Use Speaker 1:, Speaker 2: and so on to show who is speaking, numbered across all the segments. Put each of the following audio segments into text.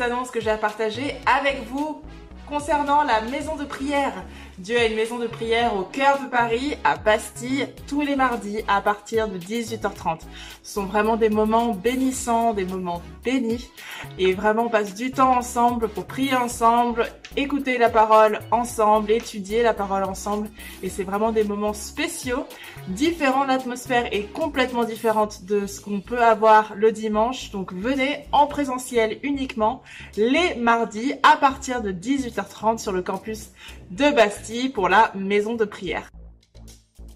Speaker 1: annonces que j'ai à partager avec vous concernant la maison de prière. Dieu a une maison de prière au cœur de Paris, à Bastille, tous les mardis à partir de 18h30. Ce sont vraiment des moments bénissants, des moments bénis. Et vraiment, on passe du temps ensemble pour prier ensemble, écouter la parole ensemble, étudier la parole ensemble. Et c'est vraiment des moments spéciaux, différents. L'atmosphère est complètement différente de ce qu'on peut avoir le dimanche. Donc venez en présentiel uniquement les mardis à partir de 18h30 sur le campus de Bastille pour la maison de prière.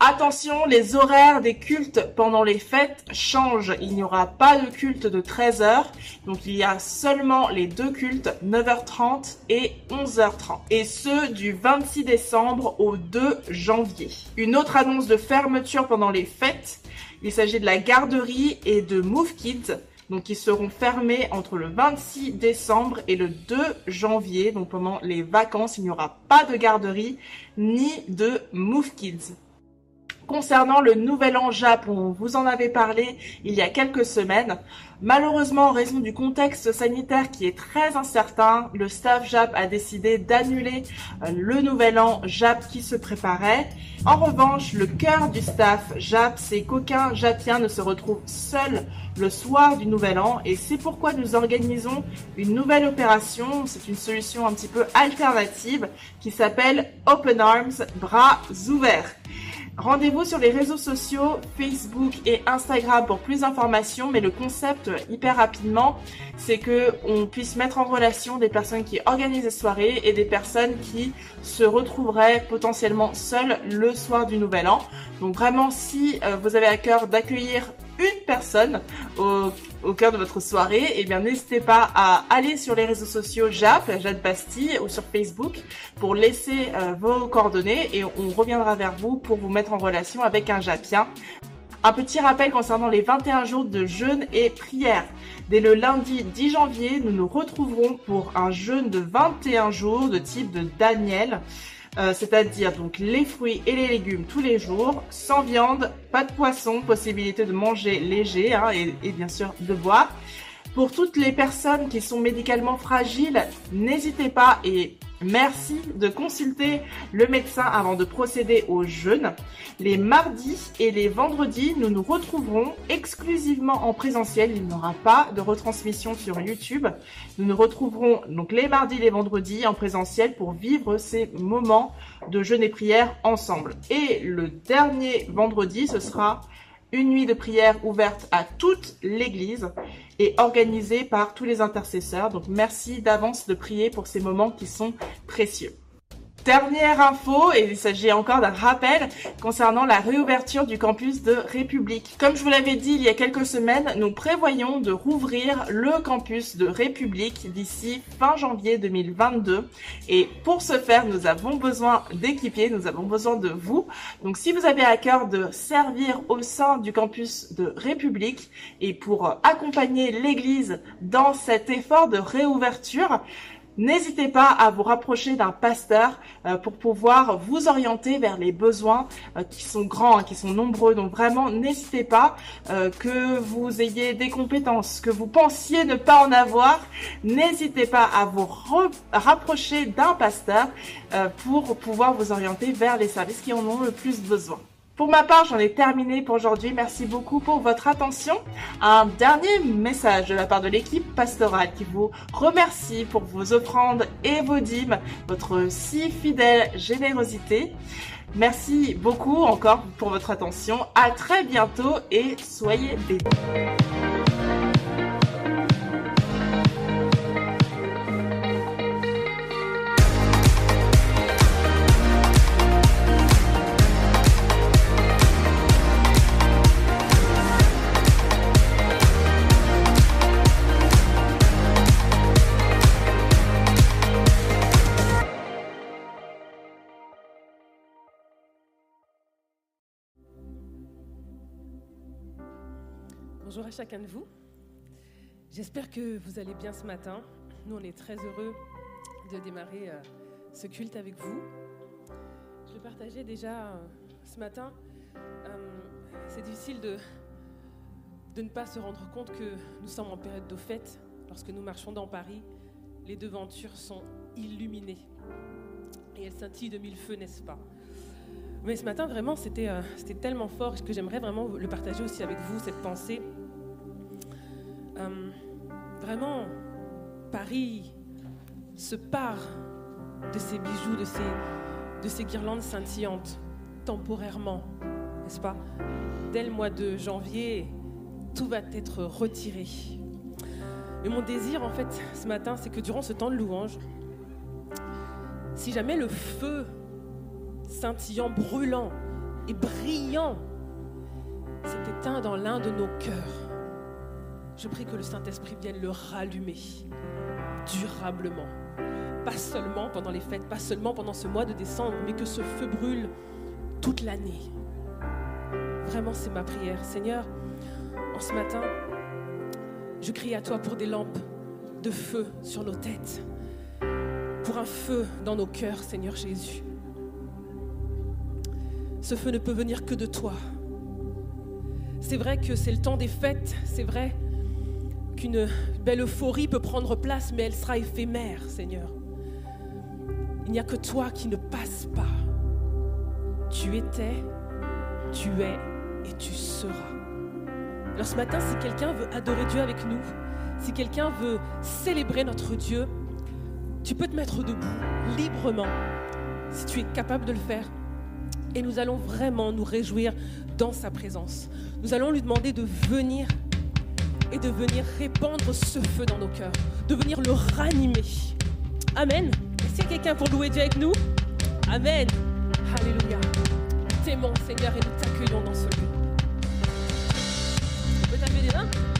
Speaker 1: Attention, les horaires des cultes pendant les fêtes changent. Il n'y aura pas de culte de 13h. Donc il y a seulement les deux cultes 9h30 et 11h30. Et ce du 26 décembre au 2 janvier. Une autre annonce de fermeture pendant les fêtes. Il s'agit de la garderie et de Move Kids donc ils seront fermés entre le 26 décembre et le 2 janvier. Donc pendant les vacances, il n'y aura pas de garderie ni de Move Kids. Concernant le nouvel an Japon, vous en avez parlé il y a quelques semaines. Malheureusement, en raison du contexte sanitaire qui est très incertain, le staff JAP a décidé d'annuler euh, le nouvel an JAP qui se préparait. En revanche, le cœur du staff JAP, c'est qu'aucun JAPien ne se retrouve seul le soir du nouvel an et c'est pourquoi nous organisons une nouvelle opération. C'est une solution un petit peu alternative qui s'appelle Open Arms, bras ouverts. Rendez-vous sur les réseaux sociaux Facebook et Instagram pour plus d'informations, mais le concept hyper rapidement, c'est que on puisse mettre en relation des personnes qui organisent des soirées et des personnes qui se retrouveraient potentiellement seules le soir du Nouvel An. Donc vraiment, si euh, vous avez à cœur d'accueillir une personne au, au cœur de votre soirée, eh bien n'hésitez pas à aller sur les réseaux sociaux JAP, Jade Bastille, ou sur Facebook pour laisser euh, vos coordonnées et on reviendra vers vous pour vous mettre en relation avec un JAPien. Un petit rappel concernant les 21 jours de jeûne et prière. Dès le lundi 10 janvier, nous nous retrouverons pour un jeûne de 21 jours de type de Daniel. Euh, c'est-à-dire donc les fruits et les légumes tous les jours, sans viande, pas de poisson, possibilité de manger léger hein, et, et bien sûr de boire. Pour toutes les personnes qui sont médicalement fragiles, n'hésitez pas et Merci de consulter le médecin avant de procéder au jeûne. Les mardis et les vendredis, nous nous retrouverons exclusivement en présentiel. Il n'y aura pas de retransmission sur YouTube. Nous nous retrouverons donc les mardis et les vendredis en présentiel pour vivre ces moments de jeûne et prière ensemble. Et le dernier vendredi, ce sera une nuit de prière ouverte à toute l'Église et organisée par tous les intercesseurs. Donc merci d'avance de prier pour ces moments qui sont précieux. Dernière info, et il s'agit encore d'un rappel concernant la réouverture du campus de République. Comme je vous l'avais dit il y a quelques semaines, nous prévoyons de rouvrir le campus de République d'ici fin janvier 2022. Et pour ce faire, nous avons besoin d'équipiers, nous avons besoin de vous. Donc si vous avez à cœur de servir au sein du campus de République et pour accompagner l'Église dans cet effort de réouverture, N'hésitez pas à vous rapprocher d'un pasteur euh, pour pouvoir vous orienter vers les besoins euh, qui sont grands, hein, qui sont nombreux. Donc vraiment, n'hésitez pas euh, que vous ayez des compétences, que vous pensiez ne pas en avoir. N'hésitez pas à vous rapprocher d'un pasteur pour pouvoir vous orienter vers les services qui en ont le plus besoin. Pour ma part, j'en ai terminé pour aujourd'hui. Merci beaucoup pour votre attention. Un dernier message de la part de l'équipe pastorale qui vous remercie pour vos offrandes et vos dîmes, votre si fidèle générosité. Merci beaucoup encore pour votre attention. À très bientôt et soyez bénis.
Speaker 2: Bonjour à chacun de vous. J'espère que vous allez bien ce matin. Nous, on est très heureux de démarrer euh, ce culte avec vous. Je vais partager déjà euh, ce matin. Euh, c'est difficile de, de ne pas se rendre compte que nous sommes en période de fête. Lorsque nous marchons dans Paris, les devantures sont illuminées. Et elles scintillent de mille feux, n'est-ce pas? Mais ce matin, vraiment, c'était euh, tellement fort que j'aimerais vraiment le partager aussi avec vous, cette pensée? Euh, vraiment, Paris se part de ses bijoux, de ses, de ses guirlandes scintillantes, temporairement, n'est-ce pas? Dès le mois de janvier, tout va être retiré. Et mon désir, en fait, ce matin, c'est que durant ce temps de louange, si jamais le feu scintillant, brûlant et brillant s'est éteint dans l'un de nos cœurs, je prie que le Saint-Esprit vienne le rallumer durablement. Pas seulement pendant les fêtes, pas seulement pendant ce mois de décembre, mais que ce feu brûle toute l'année. Vraiment, c'est ma prière. Seigneur, en ce matin, je crie à toi pour des lampes de feu sur nos têtes, pour un feu dans nos cœurs, Seigneur Jésus. Ce feu ne peut venir que de toi. C'est vrai que c'est le temps des fêtes, c'est vrai qu'une belle euphorie peut prendre place, mais elle sera éphémère, Seigneur. Il n'y a que toi qui ne passe pas. Tu étais, tu es et tu seras. Alors ce matin, si quelqu'un veut adorer Dieu avec nous, si quelqu'un veut célébrer notre Dieu, tu peux te mettre debout librement, si tu es capable de le faire. Et nous allons vraiment nous réjouir dans sa présence. Nous allons lui demander de venir et de venir répandre ce feu dans nos cœurs, de venir le ranimer. Amen. Est-ce y a quelqu'un pour louer Dieu avec nous? Amen. Alléluia. T'aimons Seigneur et nous t'accueillons dans ce lieu. Taper des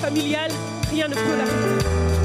Speaker 2: familiale, rien ne peut l'arrêter.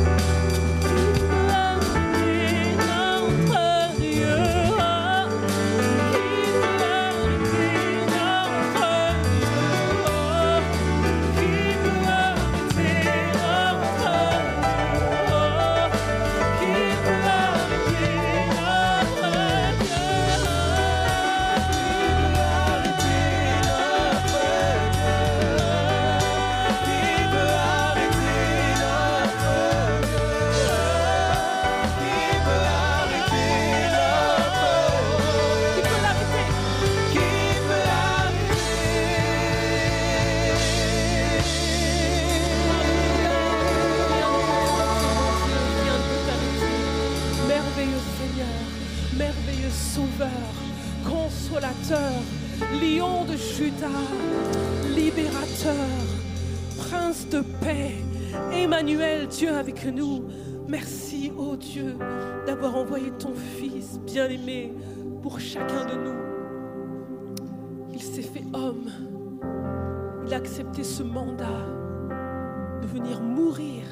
Speaker 2: ton Fils bien-aimé pour chacun de nous. Il s'est fait homme. Il a accepté ce mandat de venir mourir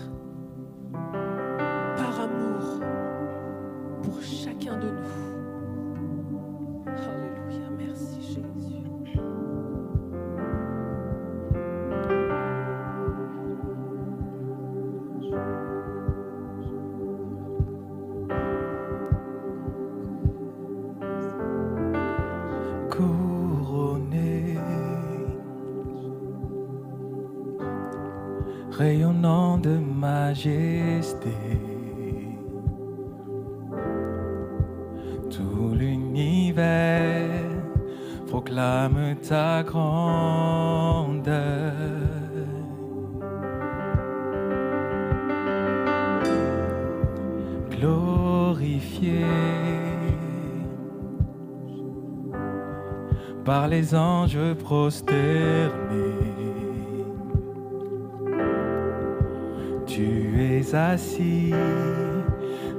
Speaker 3: Tout l'univers proclame ta grandeur. Glorifié par les anges prosternés. suis assis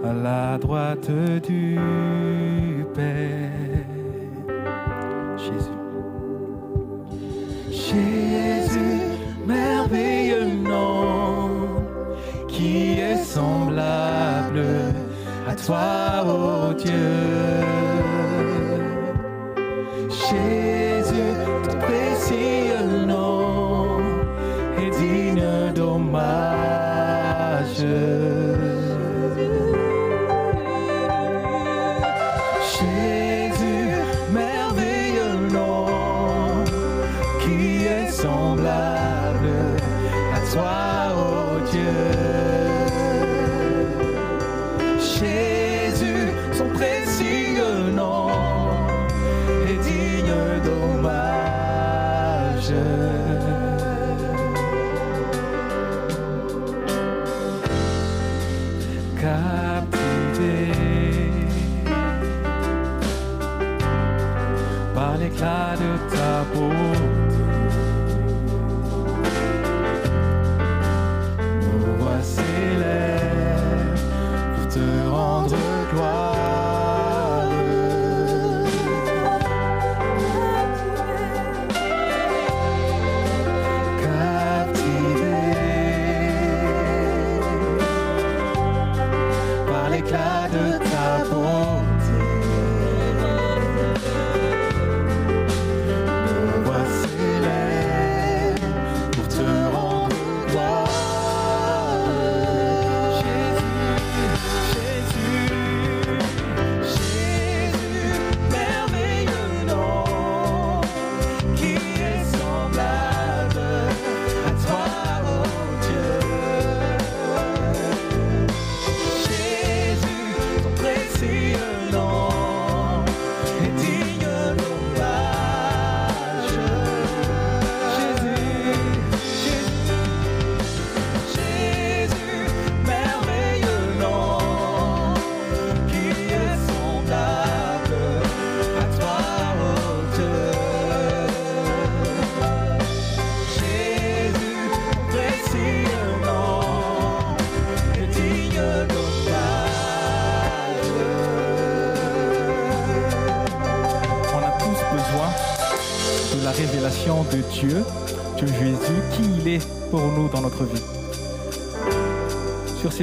Speaker 3: à la droite du Père. Jésus. Jésus, merveilleux nom, qui est semblable à toi, ô oh Dieu. sois, oh Dieu.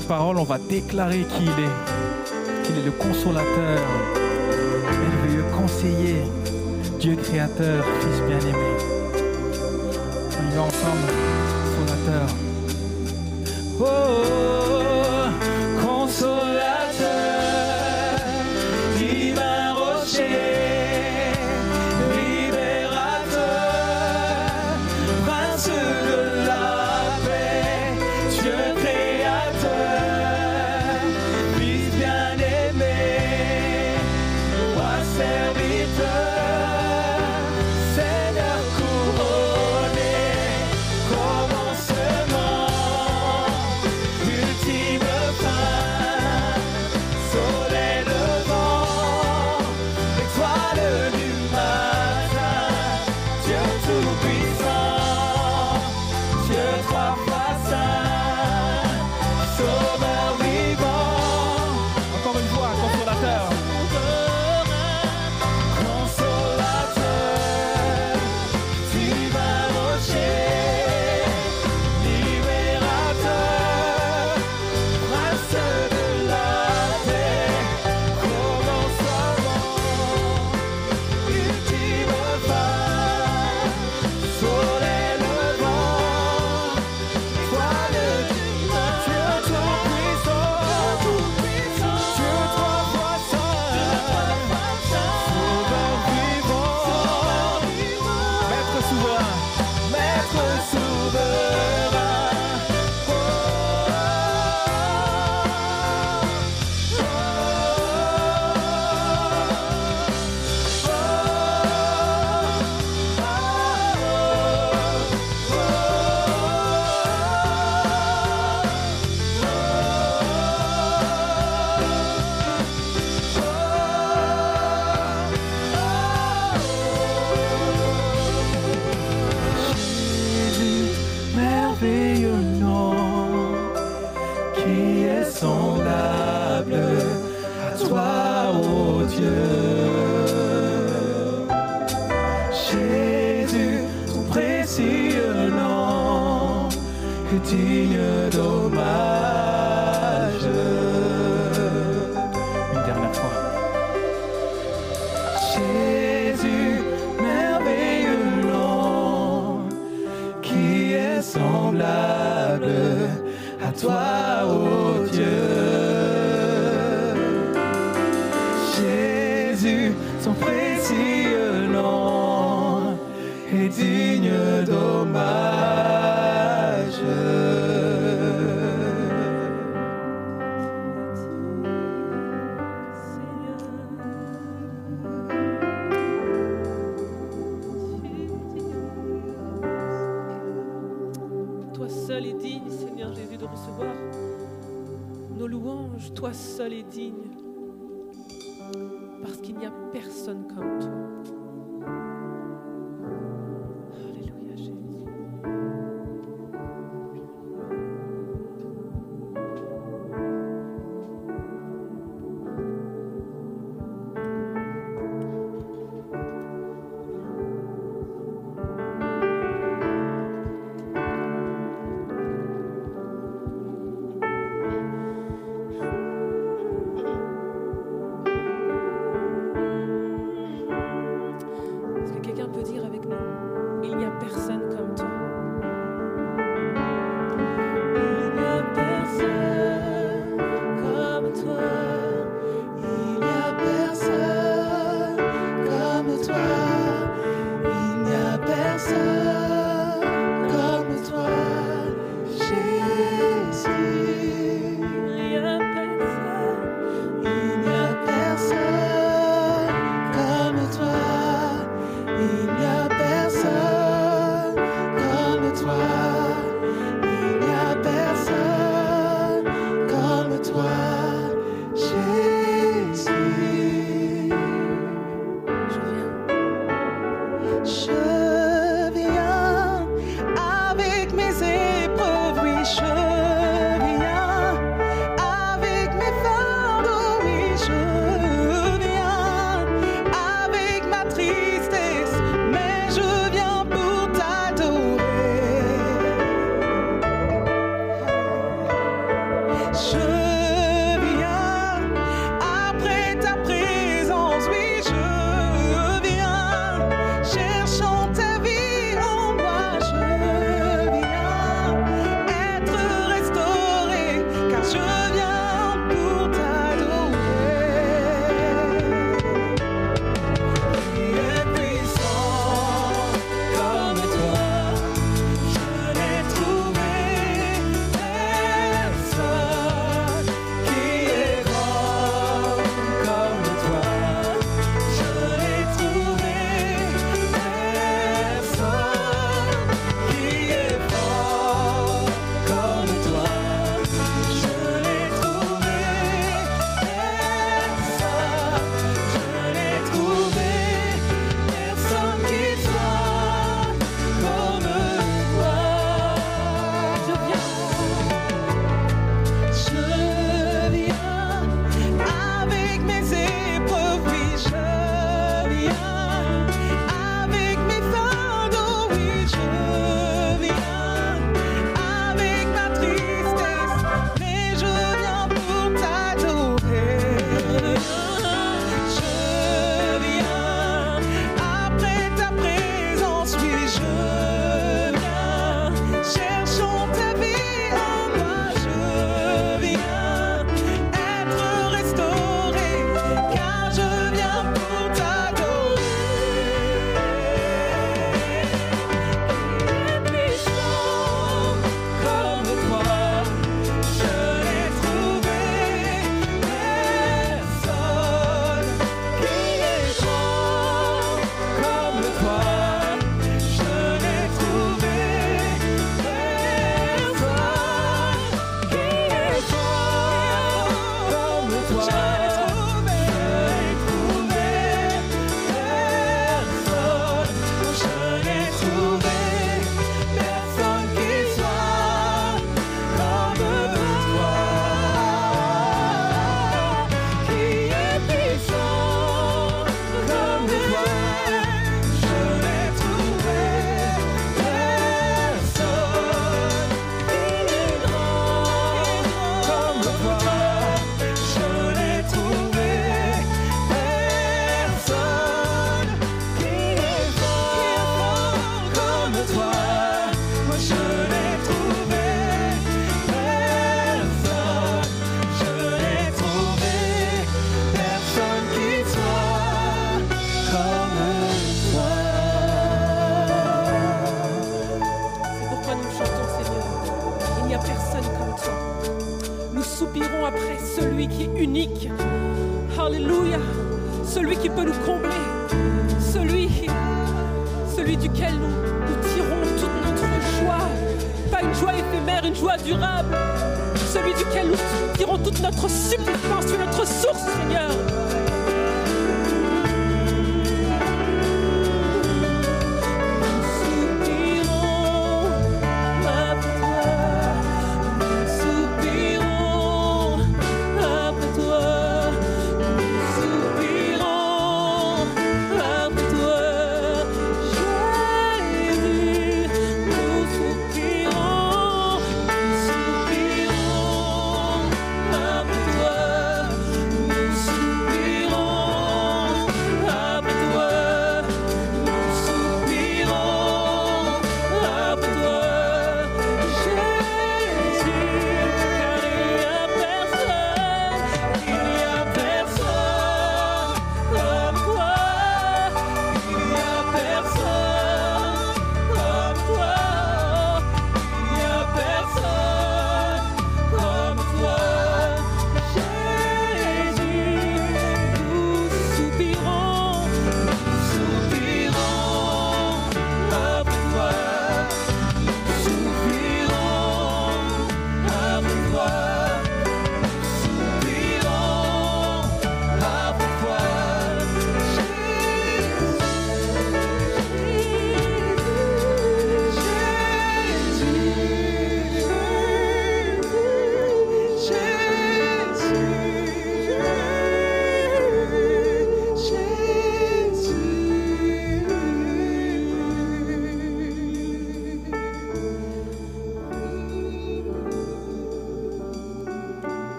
Speaker 3: paroles, on va déclarer qui il est. Qu'il est le consolateur, merveilleux conseiller, Dieu créateur, Fils bien-aimé. Ensemble.
Speaker 2: un peu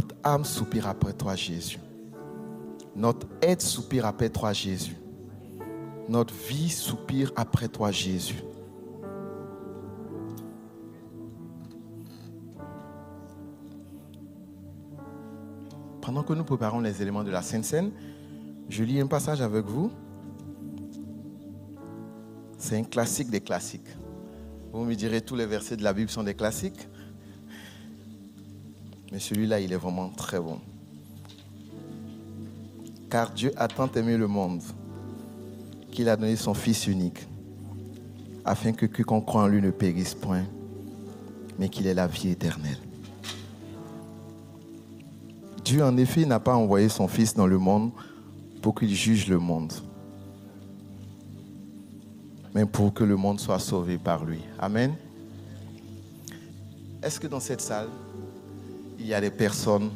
Speaker 2: Notre
Speaker 4: âme soupire après toi, Jésus. Notre aide soupire après toi, Jésus. Notre vie soupire après toi, Jésus. Pendant que nous préparons les éléments de la Sainte Seine, je lis un passage avec vous. C'est un classique des classiques. Vous me direz, tous les versets de la Bible sont des classiques. Mais celui-là, il est vraiment très bon. Car Dieu a tant aimé le monde qu'il a donné son Fils unique, afin que quiconque croit en lui ne périsse point, mais qu'il ait la vie éternelle. Dieu, en effet, n'a pas envoyé son Fils dans le monde pour qu'il juge le monde, mais pour que le monde soit sauvé par lui. Amen. Est-ce que dans cette salle, il y a des personnes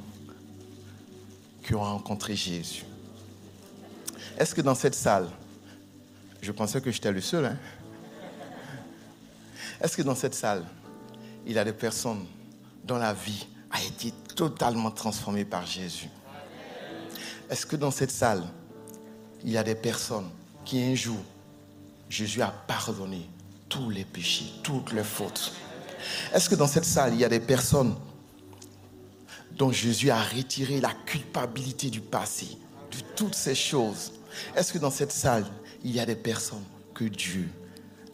Speaker 4: qui ont rencontré Jésus. Est-ce que dans cette salle, je pensais que j'étais le seul, hein? Est-ce que dans cette salle, il y a des personnes dont la vie a été totalement transformée par Jésus? Est-ce que dans cette salle, il y a des personnes qui un jour, Jésus a pardonné tous les péchés, toutes les fautes? Est-ce que dans cette salle, il y a des personnes dont Jésus a retiré la culpabilité du passé, de toutes ces choses. Est-ce que dans cette salle, il y a des personnes que Dieu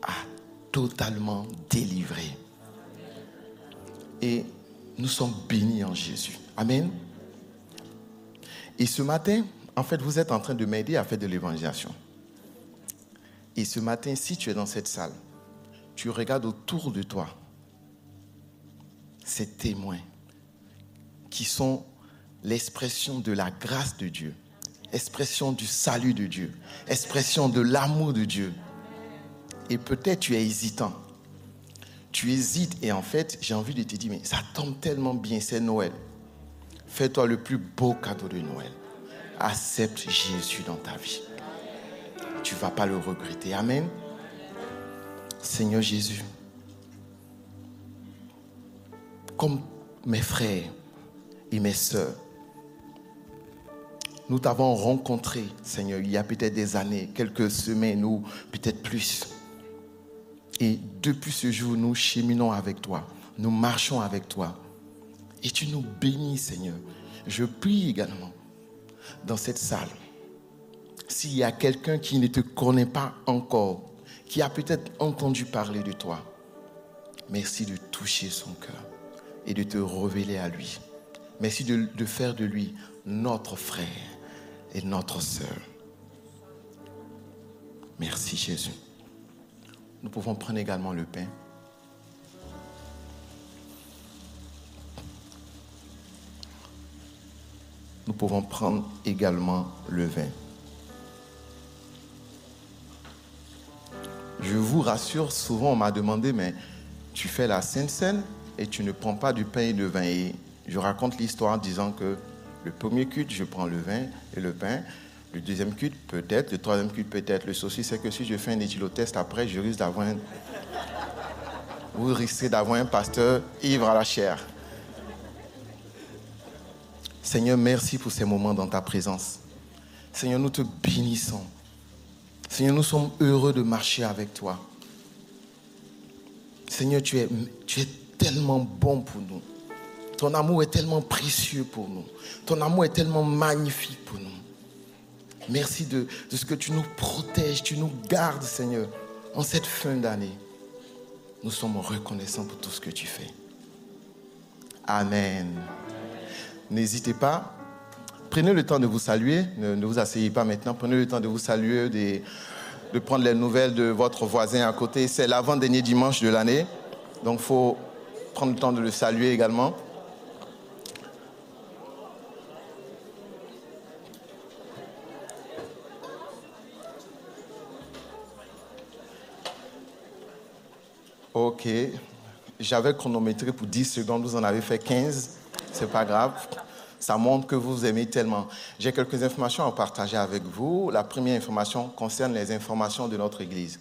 Speaker 4: a totalement délivrées? Et nous sommes bénis en Jésus. Amen. Et ce matin, en fait, vous êtes en train de m'aider à faire de l'évangélisation. Et ce matin, si tu es dans cette salle, tu regardes autour de toi ces témoins qui sont l'expression de la grâce de Dieu, expression du salut de Dieu, expression de l'amour de Dieu. Et peut-être tu es hésitant. Tu hésites et en fait, j'ai envie de te dire, mais ça tombe tellement bien, c'est Noël. Fais-toi le plus beau cadeau de Noël. Accepte Jésus dans ta vie. Tu ne vas pas le regretter. Amen. Seigneur Jésus, comme mes frères, et mes sœurs. Nous t'avons rencontré, Seigneur, il y a peut-être des années, quelques semaines ou peut-être plus. Et depuis ce jour, nous cheminons avec toi, nous marchons avec toi. Et tu nous bénis, Seigneur. Je prie également dans cette salle. s'il y a quelqu'un qui ne te connaît pas encore, qui a peut-être entendu parler de toi, merci de toucher son cœur et de te révéler à lui. Merci de, de faire de lui notre frère et notre sœur. Merci Jésus. Nous pouvons prendre également le pain. Nous pouvons prendre également le vin. Je vous rassure, souvent on m'a demandé, mais tu fais la Sainte Seine et tu ne prends pas du pain et du vin. Je raconte l'histoire en disant que le premier culte, je prends le vin et le pain. Le deuxième culte, peut-être. Le troisième culte, peut-être. Le souci, c'est que si je fais un éthylotest après, je risque d'avoir un... Vous risquez d'avoir un pasteur ivre à la chair. Seigneur, merci pour ces moments dans ta présence. Seigneur, nous te bénissons. Seigneur, nous sommes heureux de marcher avec toi. Seigneur, tu es, tu es tellement bon pour nous. Ton amour est tellement précieux pour nous. Ton amour est tellement magnifique pour nous. Merci de, de ce que tu nous protèges, tu nous gardes, Seigneur, en cette fin d'année. Nous sommes reconnaissants pour tout ce que tu fais. Amen. N'hésitez pas. Prenez le temps de vous saluer. Ne, ne vous asseyez pas maintenant. Prenez le temps de vous saluer, de, de prendre les nouvelles de votre voisin à côté. C'est l'avant-dernier dimanche de l'année. Donc, il faut prendre le temps de le saluer également. Ok. J'avais chronométré pour 10 secondes, vous en avez fait 15. C'est pas grave. Ça montre que vous aimez tellement. J'ai quelques informations à partager avec vous. La première information concerne les informations de notre Église.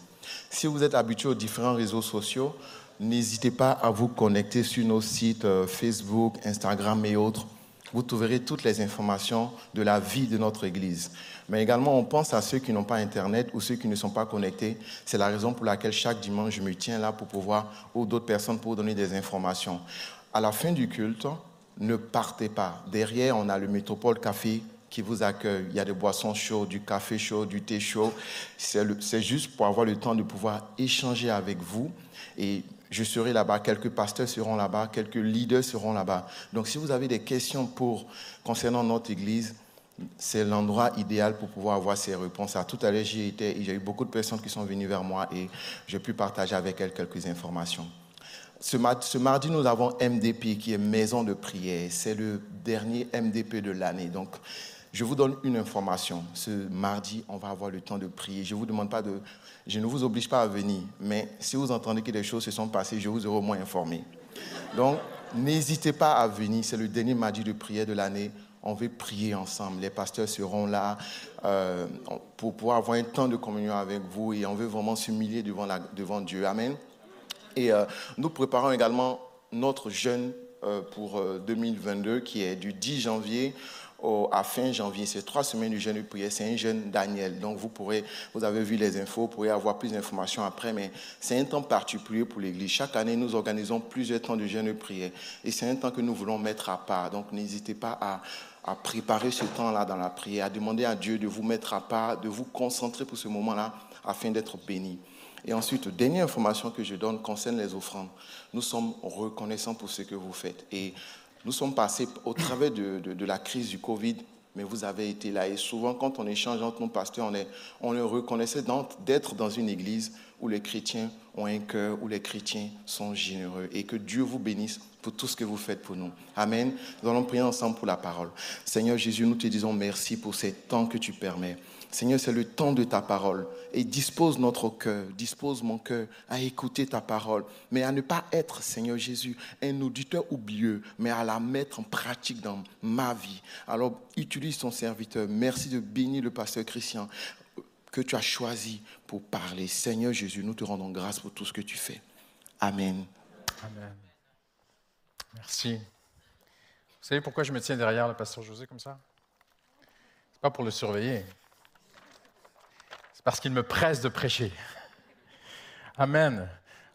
Speaker 4: Si vous êtes habitué aux différents réseaux sociaux, n'hésitez pas à vous connecter sur nos sites euh, Facebook, Instagram et autres. Vous trouverez toutes les informations de la vie de notre Église. Mais également, on pense à ceux qui n'ont pas Internet ou ceux qui ne sont pas connectés. C'est la raison pour laquelle chaque dimanche, je me tiens là pour pouvoir, ou d'autres personnes pour donner des informations. À la fin du culte, ne partez pas. Derrière, on a le Métropole Café qui vous accueille. Il y a des boissons chaudes, du café chaud, du thé chaud. C'est juste pour avoir le temps de pouvoir échanger avec vous. Et je serai là-bas, quelques pasteurs seront là-bas, quelques leaders seront là-bas. Donc si vous avez des questions pour, concernant notre Église, c'est l'endroit idéal pour pouvoir avoir ces réponses. À tout à l'heure, j'y étais et j'ai eu beaucoup de personnes qui sont venues vers moi et j'ai pu partager avec elles quelques informations. Ce, ma- ce mardi, nous avons MDP qui est Maison de prière. C'est le dernier MDP de l'année. Donc, je vous donne une information. Ce mardi, on va avoir le temps de prier. Je vous demande pas de, je ne vous oblige pas à venir, mais si vous entendez que des choses se sont passées, je vous aurai au moins informé. Donc, n'hésitez pas à venir. C'est le dernier mardi de prière de l'année. On veut prier ensemble. Les pasteurs seront là euh, pour pouvoir avoir un temps de communion avec vous et on veut vraiment s'humilier devant, devant Dieu. Amen. Et euh, nous préparons également notre jeûne euh, pour euh, 2022 qui est du 10 janvier à fin janvier. C'est trois semaines du jeûne de prière. C'est un jeûne Daniel. Donc vous pourrez, vous avez vu les infos, vous pourrez avoir plus d'informations après, mais c'est un temps particulier pour l'Église. Chaque année, nous organisons plusieurs temps de jeûne de prière. Et c'est un temps que nous voulons mettre à part. Donc n'hésitez pas à, à préparer ce temps-là dans la prière, à demander à Dieu de vous mettre à part, de vous concentrer pour ce moment-là afin d'être béni. Et ensuite, dernière information que je donne concerne les offrandes. Nous sommes reconnaissants pour ce que vous faites. Et nous sommes passés au travers de, la crise du Covid, mais vous avez été là. Et souvent, quand on échange entre nos pasteurs, on est, on est reconnaissant dans- d'être dans une église où les chrétiens ont un cœur, où les chrétiens sont généreux. Et que Dieu vous bénisse pour tout ce que vous faites pour nous. Amen. Nous allons prier ensemble pour la parole. Seigneur Jésus, nous te disons merci pour ces temps que tu permets. Seigneur, c'est le temps de ta parole. Et dispose notre cœur, dispose mon cœur à écouter ta parole, mais à ne pas être, Seigneur Jésus, un auditeur oublieux, mais à la mettre en pratique dans ma vie. Alors, utilise ton serviteur. Merci de bénir le pasteur Christian que tu as choisi pour parler. Seigneur Jésus, nous te rendons grâce pour tout ce que tu fais. Amen.
Speaker 5: Amen. Merci. Vous savez pourquoi je me tiens derrière le pasteur José comme ça? C'est pas pour le surveiller. Parce qu'il me presse de prêcher. Amen.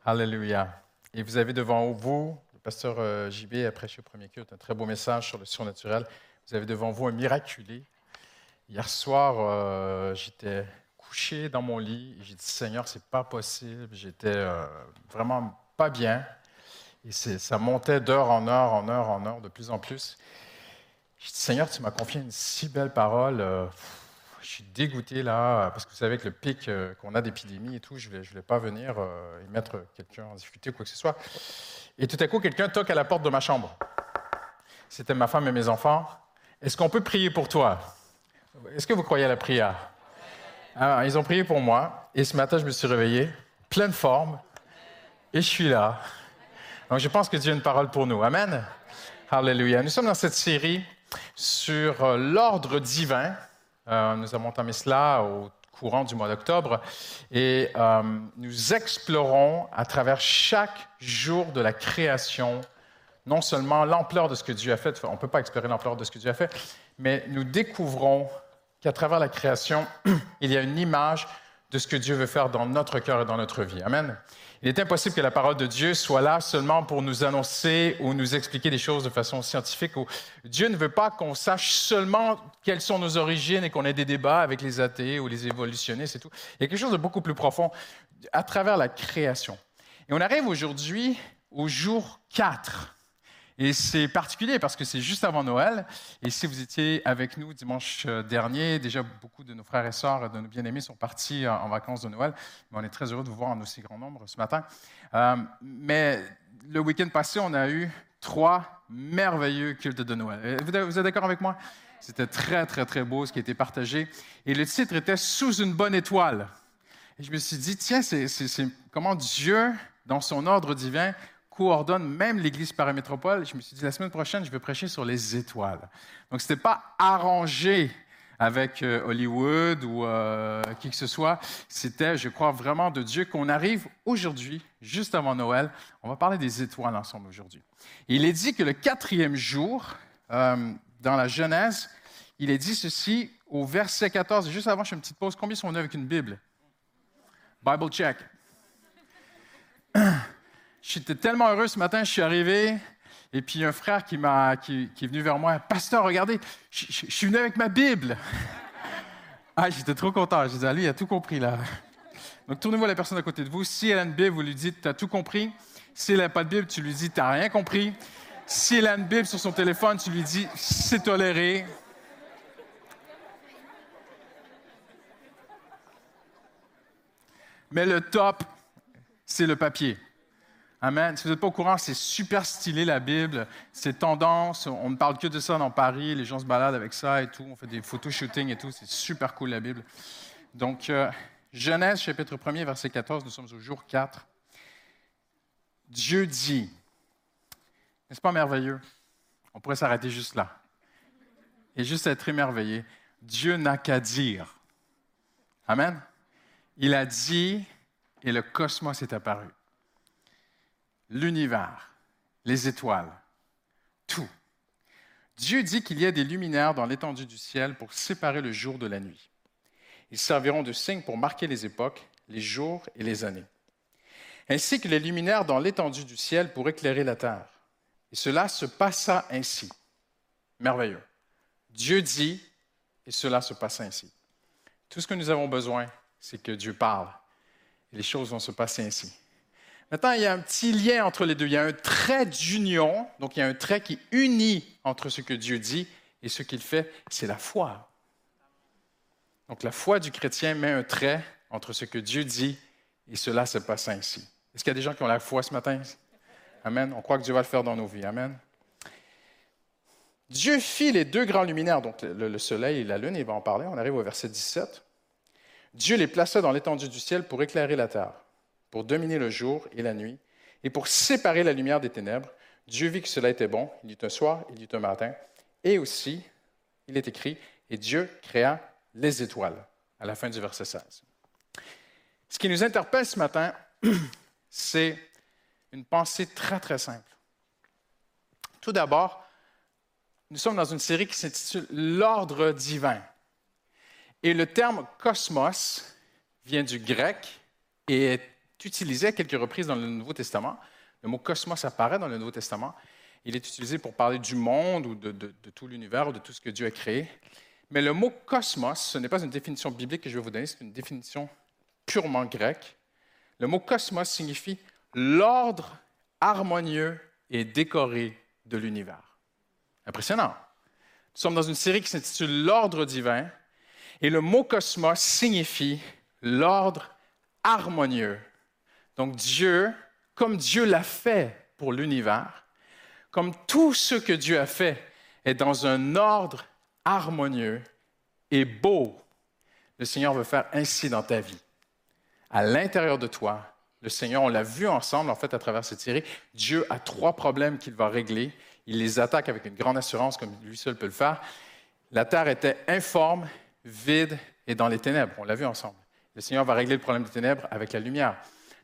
Speaker 5: Alléluia. Et vous avez devant vous, le pasteur euh, JB a prêché au premier culte un très beau message sur le surnaturel. Vous avez devant vous un miraculé Hier soir, euh, j'étais couché dans mon lit et j'ai dit Seigneur, c'est pas possible. J'étais euh, vraiment pas bien. Et ça montait d'heure en heure, en heure, en heure, de plus en plus. J'ai dit Seigneur, tu m'as confié une si belle parole. Je suis dégoûté là, parce que vous savez, avec le pic euh, qu'on a d'épidémie et tout, je ne voulais, pas venir euh, et mettre quelqu'un en difficulté ou quoi que ce soit. Et tout à coup, quelqu'un toque à la porte de ma chambre. C'était ma femme et mes enfants. Est-ce qu'on peut prier pour toi? Est-ce que vous croyez à la prière? Alors, ils ont prié pour moi. Et ce matin, je me suis réveillé, pleine forme, et je suis là. Donc, je pense que Dieu a une parole pour nous. Amen. Alléluia. Nous sommes dans cette série sur euh, l'ordre divin. Euh, nous avons entamé cela au courant du mois d'octobre. Et euh, nous explorons à travers chaque jour de la création non seulement l'ampleur de ce que Dieu a fait, on ne peut pas explorer l'ampleur de ce que Dieu a fait, mais nous découvrons qu'à travers la création, il y a une image de ce que Dieu veut faire dans notre cœur et dans notre vie. Amen. Il est impossible que la parole de Dieu soit là seulement pour nous annoncer ou nous expliquer des choses de façon scientifique. Dieu ne veut pas qu'on sache seulement quelles sont nos origines et qu'on ait des débats avec les athées ou les évolutionnistes et tout. Il y a quelque chose de beaucoup plus profond à travers la création. Et on arrive aujourd'hui au jour 4. Et c'est particulier parce que c'est juste avant Noël. Et si vous étiez avec nous dimanche euh, dernier, déjà beaucoup de nos frères et sœurs, de nos bien-aimés sont partis en vacances de Noël. Mais on est très heureux de vous voir en aussi grand nombre ce matin. Euh, mais le week-end passé, on a eu trois merveilleux cultes de Noël. Vous êtes d'accord avec moi? C'était très, très, très beau ce qui a été partagé. Et le titre était Sous une bonne étoile. Et je me suis dit, tiens, c'est comment Dieu, dans son ordre divin, coordonne même l'Église paramétropole. Je me suis dit, la semaine prochaine, je vais prêcher sur les étoiles. Donc, ce n'était pas arrangé avec euh, Hollywood ou euh, qui que ce soit. C'était, je crois, vraiment de Dieu qu'on arrive aujourd'hui, juste avant Noël. On va parler des étoiles ensemble aujourd'hui. Il est dit que le quatrième jour, euh, dans la Genèse, il est dit ceci au verset 14. Juste avant, je fais une petite pause. Combien sont venus avec une Bible? Bible check. J'étais tellement heureux ce matin, je suis arrivé, et puis un frère qui, m'a, qui, qui est venu vers moi, Pasteur, regardez, je, je- je suis venu avec ma Bible. ah, j'étais trop content. J'ai dit, ah, lui, il a tout compris là. Donc, tournez-vous à la personne à côté de vous. Si elle a une Bible, vous lui dites, tu as tout compris. Si elle n'a pas de Bible, tu lui dis, tu n'as rien compris. Si elle a une Bible sur son téléphone, tu lui dis, c'est toléré. Mais le top, c'est le papier. Amen. Si vous n'êtes pas au courant, c'est super stylé la Bible. C'est tendance. On ne parle que de ça dans Paris. Les gens se baladent avec ça et tout. On fait des photo-shootings et tout. C'est super cool la Bible. Donc, euh, Genèse, chapitre 1er, verset 14, nous sommes au jour 4. Dieu dit. N'est-ce pas merveilleux? On pourrait s'arrêter juste là. Et juste être émerveillé. Dieu n'a qu'à dire. Amen. Il a dit et le cosmos est apparu l'univers, les étoiles, tout. Dieu dit qu'il y a des luminaires dans l'étendue du ciel pour séparer le jour de la nuit. Ils serviront de signe pour marquer les époques, les jours et les années. Ainsi que les luminaires dans l'étendue du ciel pour éclairer la terre. Et cela se passa ainsi. Merveilleux. Dieu dit, et cela se passa ainsi. Tout ce que nous avons besoin, c'est que Dieu parle. Et les choses vont se passer ainsi. Maintenant, il y a un petit lien entre les deux. Il y a un trait d'union, donc il y a un trait qui unit entre ce que Dieu dit et ce qu'il fait, c'est la foi. Donc la foi du chrétien met un trait entre ce que Dieu dit et cela se passe ainsi. Est-ce qu'il y a des gens qui ont la foi ce matin? Amen. On croit que Dieu va le faire dans nos vies. Amen. Dieu fit les deux grands luminaires, donc le, le soleil et la lune, il va en parler. On arrive au verset 17. Dieu les plaça dans l'étendue du ciel pour éclairer la terre pour dominer le jour et la nuit, et pour séparer la lumière des ténèbres. Dieu vit que cela était bon. Il y eut un soir, il y eut un matin. Et aussi, il est écrit, et Dieu créa les étoiles, à la fin du verset 16. Ce qui nous interpelle ce matin, c'est une pensée très, très simple. Tout d'abord, nous sommes dans une série qui s'intitule L'ordre divin. Et le terme cosmos vient du grec et est utilisé à quelques reprises dans le Nouveau Testament. Le mot cosmos apparaît dans le Nouveau Testament. Il est utilisé pour parler du monde ou de, de, tout l'univers ou de tout ce que Dieu a créé. Mais le mot cosmos, ce n'est pas une définition biblique que je vais vous donner, c'est une définition purement grecque. Le mot cosmos signifie l'ordre harmonieux et décoré de l'univers. Impressionnant. Nous sommes dans une série qui s'intitule L'ordre divin et le mot cosmos signifie l'ordre harmonieux. Donc Dieu, comme Dieu l'a fait pour l'univers, comme tout ce que Dieu a fait est dans un ordre harmonieux et beau, le Seigneur veut faire ainsi dans ta vie. À l'intérieur de toi, le Seigneur, on l'a vu ensemble en fait à travers cette série, Dieu a trois problèmes qu'il va régler. Il les attaque avec une grande assurance comme lui seul peut le faire. La terre était informe, vide et dans les ténèbres. On l'a vu ensemble. Le Seigneur va régler le problème des ténèbres avec la lumière.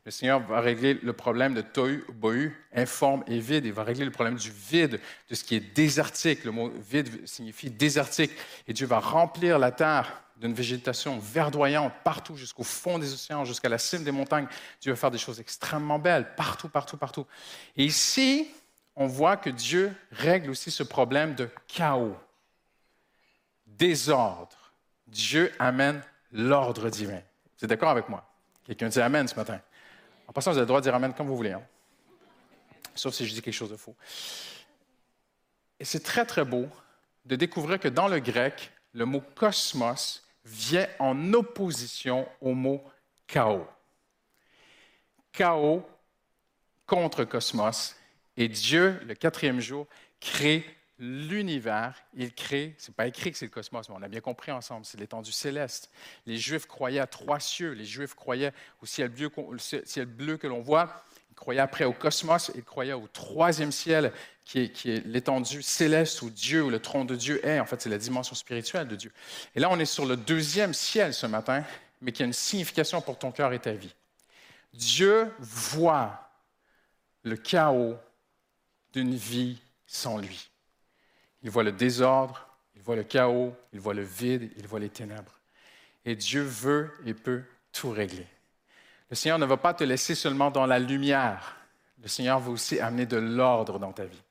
Speaker 5: Le Seigneur va régler le problème de tohu, bohu, informe et vide. Il va régler le problème du vide, de ce qui est désertique. Le mot vide signifie désertique. Et Dieu va remplir la terre d'une végétation verdoyante partout, jusqu'au fond des océans, jusqu'à la cime des montagnes. Dieu va faire des choses extrêmement belles, partout, partout, partout. Et ici, on voit que Dieu règle aussi ce problème de chaos, désordre. Dieu amène l'ordre divin. Vous êtes d'accord avec moi? Quelqu'un dit Amen ce matin. En passant, vous avez le droit de dire Amen comme vous voulez. hein. Sauf si je dis quelque chose de faux. Et c'est très, très beau de découvrir que dans le grec, le mot cosmos vient en opposition au mot chaos. Chaos contre cosmos. Et Dieu, le quatrième jour, crée l'univers. Il crée, c'est pas écrit que c'est le cosmos, mais on a bien compris ensemble, c'est l'étendue céleste. Les Juifs croyaient à trois cieux. Les Juifs croyaient au ciel bleu, que l'on voit. Ils croyaient après au cosmos. Ils croyaient au troisième ciel, qui est l'étendue céleste où Dieu, où le trône de Dieu est. En fait, c'est la dimension spirituelle de Dieu. Et là, on est sur le deuxième ciel ce matin, mais qui a une signification pour ton cœur et ta vie. Dieu voit le chaos d'une vie sans lui. Il voit le désordre, il voit le chaos, il voit le vide, il voit les ténèbres. Et Dieu veut et peut tout régler. Le Seigneur ne va pas te laisser seulement dans la lumière. Le Seigneur va aussi amener de l'ordre dans ta vie.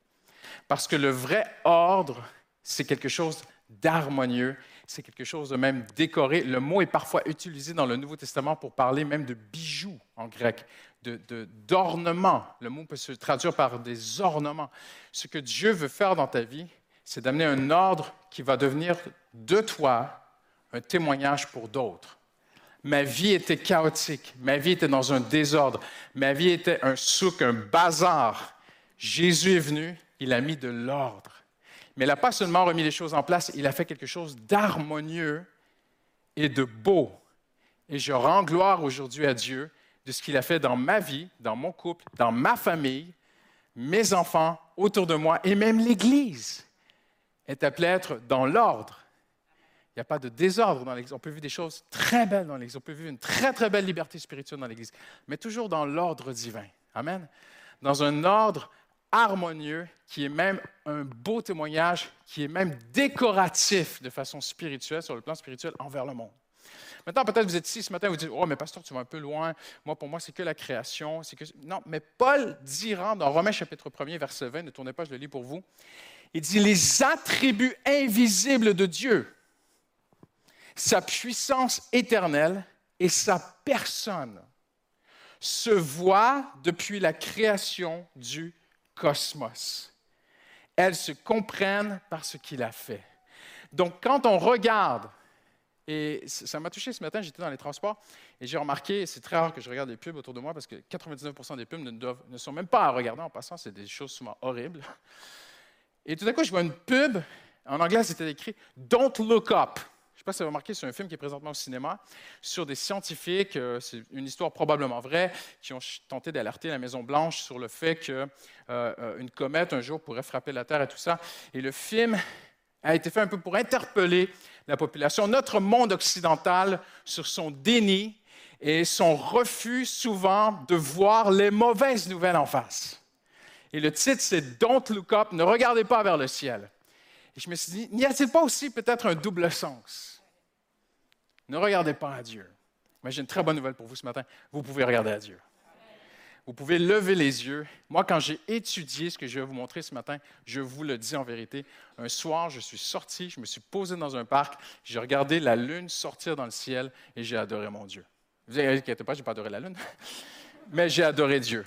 Speaker 5: Parce que le vrai ordre, c'est quelque chose d'harmonieux, c'est quelque chose de même décoré. Le mot est parfois utilisé dans le Nouveau Testament pour parler même de bijoux en grec, de- de- d'ornements. le mot peut se traduire par des ornements. Ce que Dieu veut faire dans ta vie, c'est d'amener un ordre qui va devenir de toi un témoignage pour d'autres. Ma vie était chaotique, ma vie était dans un désordre, ma vie était un souk, un bazar. Jésus est venu, il a mis de l'ordre. Mais il n'a pas seulement remis les choses en place, il a fait quelque chose d'harmonieux et de beau. Et je rends gloire aujourd'hui à Dieu de ce qu'il a fait dans ma vie, dans mon couple, dans ma famille, mes enfants autour de moi et même l'Église est appelée à être dans l'ordre. Il n'y a pas de désordre dans l'Église. On peut vivre des choses très belles dans l'Église. On peut vivre une très, très belle liberté spirituelle dans l'Église, mais toujours dans l'ordre divin. Amen. Dans un ordre harmonieux qui est même un beau témoignage, qui est même décoratif de façon spirituelle, sur le plan spirituel, envers le monde. Maintenant, peut-être vous êtes ici ce matin vous dites Oh, mais pasteur, tu vas un peu loin. Moi, pour moi, c'est que la création. Que... Non, mais Paul dira dans Romains chapitre 1 verset 20, ne tournez pas, je le lis pour vous. Il dit Les attributs invisibles de Dieu, sa puissance éternelle et sa personne se voient depuis la création du cosmos. Elles se comprennent par ce qu'il a fait. Donc, quand on regarde et ça m'a touché ce matin, j'étais dans les transports et j'ai remarqué, c'est très rare que je regarde des pubs autour de moi parce que 99% des pubs ne sont même pas à regarder en passant, c'est des choses souvent horribles. Et tout à coup, je vois une pub, en anglais c'était écrit Don't Look Up. Je ne sais pas si vous avez remarqué, c'est un film qui est présentement au cinéma sur des scientifiques, euh, c'est une histoire probablement vraie, qui ont tenté d'alerter la Maison-Blanche sur le fait qu'une comète un jour pourrait frapper la Terre et tout ça. Et le film a été fait un peu pour interpeller la population, notre monde occidental, sur son déni et son refus souvent de voir les mauvaises nouvelles en face. Et le titre, c'est Don't Look Up, ne regardez pas vers le ciel. Et je me suis dit, n'y a-t-il pas aussi peut-être un double sens? Ne regardez pas à Dieu. Mais j'ai une très bonne nouvelle pour vous ce matin. Vous pouvez regarder à Dieu. Vous pouvez lever les yeux. Moi, quand j'ai étudié ce que je vais vous montrer ce matin, je vous le dis en vérité. Un soir, je suis sorti, je me suis posé dans un parc, j'ai regardé la lune sortir dans le ciel et j'ai adoré mon Dieu. Vous inquiétez pas, je n'ai pas adoré la lune, mais j'ai adoré Dieu.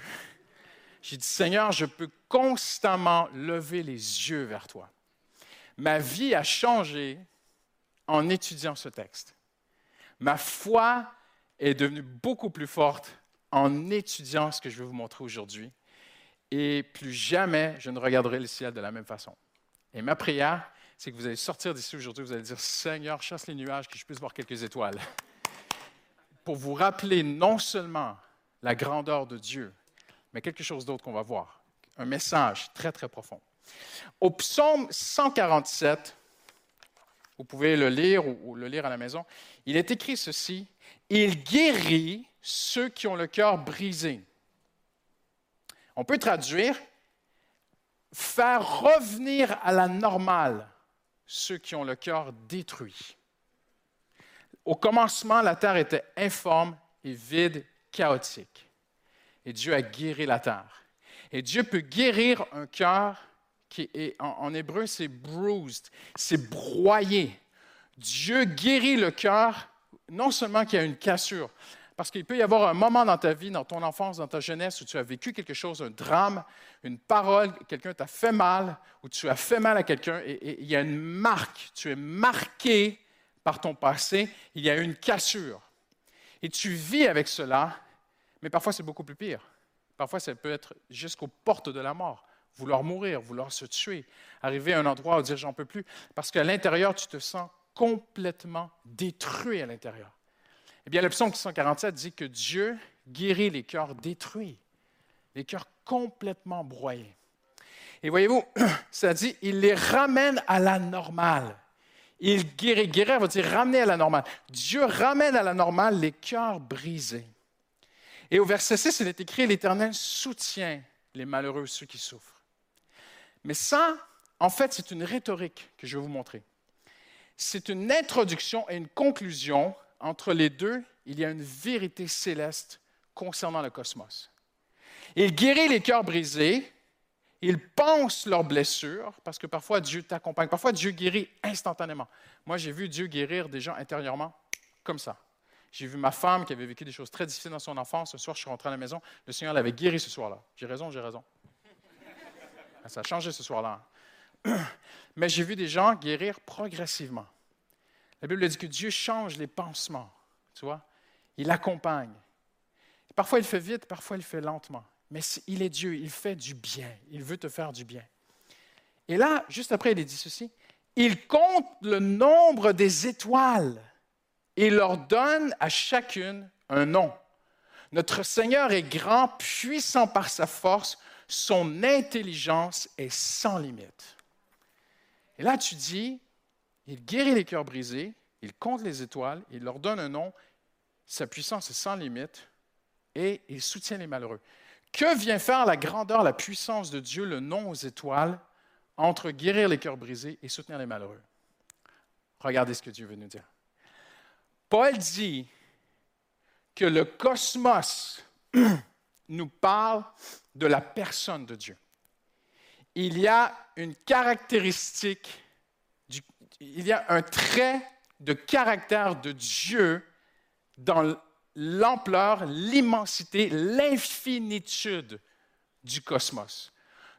Speaker 5: J'ai dit, Seigneur, je peux constamment lever les yeux vers toi. Ma vie a changé en étudiant ce texte. Ma foi est devenue beaucoup plus forte en étudiant ce que je vais vous montrer aujourd'hui. Et plus jamais je ne regarderai le ciel de la même façon. Et ma prière, c'est que vous allez sortir d'ici aujourd'hui, vous allez dire, Seigneur, chasse les nuages, que je puisse voir quelques étoiles. Pour vous rappeler non seulement la grandeur de Dieu, mais quelque chose d'autre qu'on va voir. Un message très, très profond. Au psaume 147, vous pouvez le lire ou, le lire à la maison, il est écrit ceci, Il guérit ceux qui ont le cœur brisé. On peut traduire faire revenir à la normale ceux qui ont le cœur détruit. Au commencement, la terre était informe et vide, chaotique. Et Dieu a guéri la terre. Et Dieu peut guérir un cœur qui est, en, hébreu, c'est bruised, c'est broyé. Dieu guérit le cœur, non seulement qu'il y a une cassure, parce qu'il peut y avoir un moment dans ta vie, dans ton enfance, dans ta jeunesse, où tu as vécu quelque chose, un drame, une parole, quelqu'un t'a fait mal, ou tu as fait mal à quelqu'un, et il y a une marque, tu es marqué par ton passé, il y a une cassure. Et tu vis avec cela, mais parfois c'est beaucoup plus pire. Parfois ça peut être jusqu'aux portes de la mort, vouloir mourir, vouloir se tuer, arriver à un endroit où dire j'en peux plus, parce qu'à l'intérieur tu te sens complètement détruit à l'intérieur. Eh bien, le psaume 147 dit que Dieu guérit les cœurs détruits, les cœurs complètement broyés. Et voyez-vous, ça dit, il les ramène à la normale. Il guérit. Guérir veut dire ramener à la normale. Dieu ramène à la normale les cœurs brisés. Et au verset 6, il est écrit, l'Éternel soutient les malheureux, ceux qui souffrent. Mais ça, en fait, c'est une rhétorique que je vais vous montrer. C'est une introduction et une conclusion entre les deux, il y a une vérité céleste concernant le cosmos. Il guérit les cœurs brisés, il pense leurs blessures, parce que parfois Dieu t'accompagne, parfois Dieu guérit instantanément. Moi, j'ai vu Dieu guérir des gens intérieurement comme ça. J'ai vu ma femme qui avait vécu des choses très difficiles dans son enfance. Ce soir, je suis rentré à la maison, le Seigneur l'avait guéri ce soir-là. J'ai raison, j'ai raison. Ça a changé ce soir-là. Mais j'ai vu des gens guérir progressivement. La Bible dit que Dieu change les pansements, tu vois. Il accompagne. Parfois, il fait vite, parfois, il fait lentement. Mais il est Dieu, il fait du bien. Il veut te faire du bien. Et là, juste après, il est dit ceci. Il compte le nombre des étoiles et leur donne à chacune un nom. Notre Seigneur est grand, puissant par sa force. Son intelligence est sans limite. Et là, tu dis, il guérit les cœurs brisés, il compte les étoiles, il leur donne un nom, sa puissance est sans limite, et il soutient les malheureux. Que vient faire la grandeur, la puissance de Dieu, le nom aux étoiles, entre guérir les cœurs brisés et soutenir les malheureux? Regardez ce que Dieu veut nous dire. Paul dit que le cosmos nous parle de la personne de Dieu. Il y a une caractéristique il y a un trait de caractère de Dieu dans l'ampleur, l'immensité, l'infinitude du cosmos,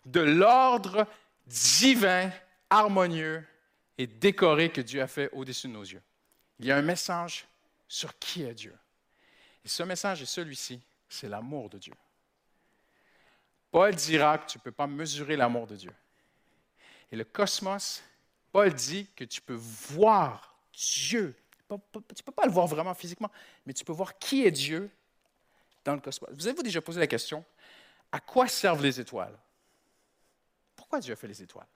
Speaker 5: de l'ordre divin, harmonieux et décoré que Dieu a fait au-dessus de nos yeux. Il y a un message sur qui est Dieu. Et ce message est celui-ci, c'est l'amour de Dieu. Paul dira que tu ne peux pas mesurer l'amour de Dieu. Et le cosmos Paul dit que tu peux voir Dieu. Tu ne peux pas le voir vraiment physiquement, mais tu peux voir qui est Dieu dans le cosmos. Vous avez-vous déjà posé la question, à quoi servent les étoiles? Pourquoi Dieu a fait les étoiles?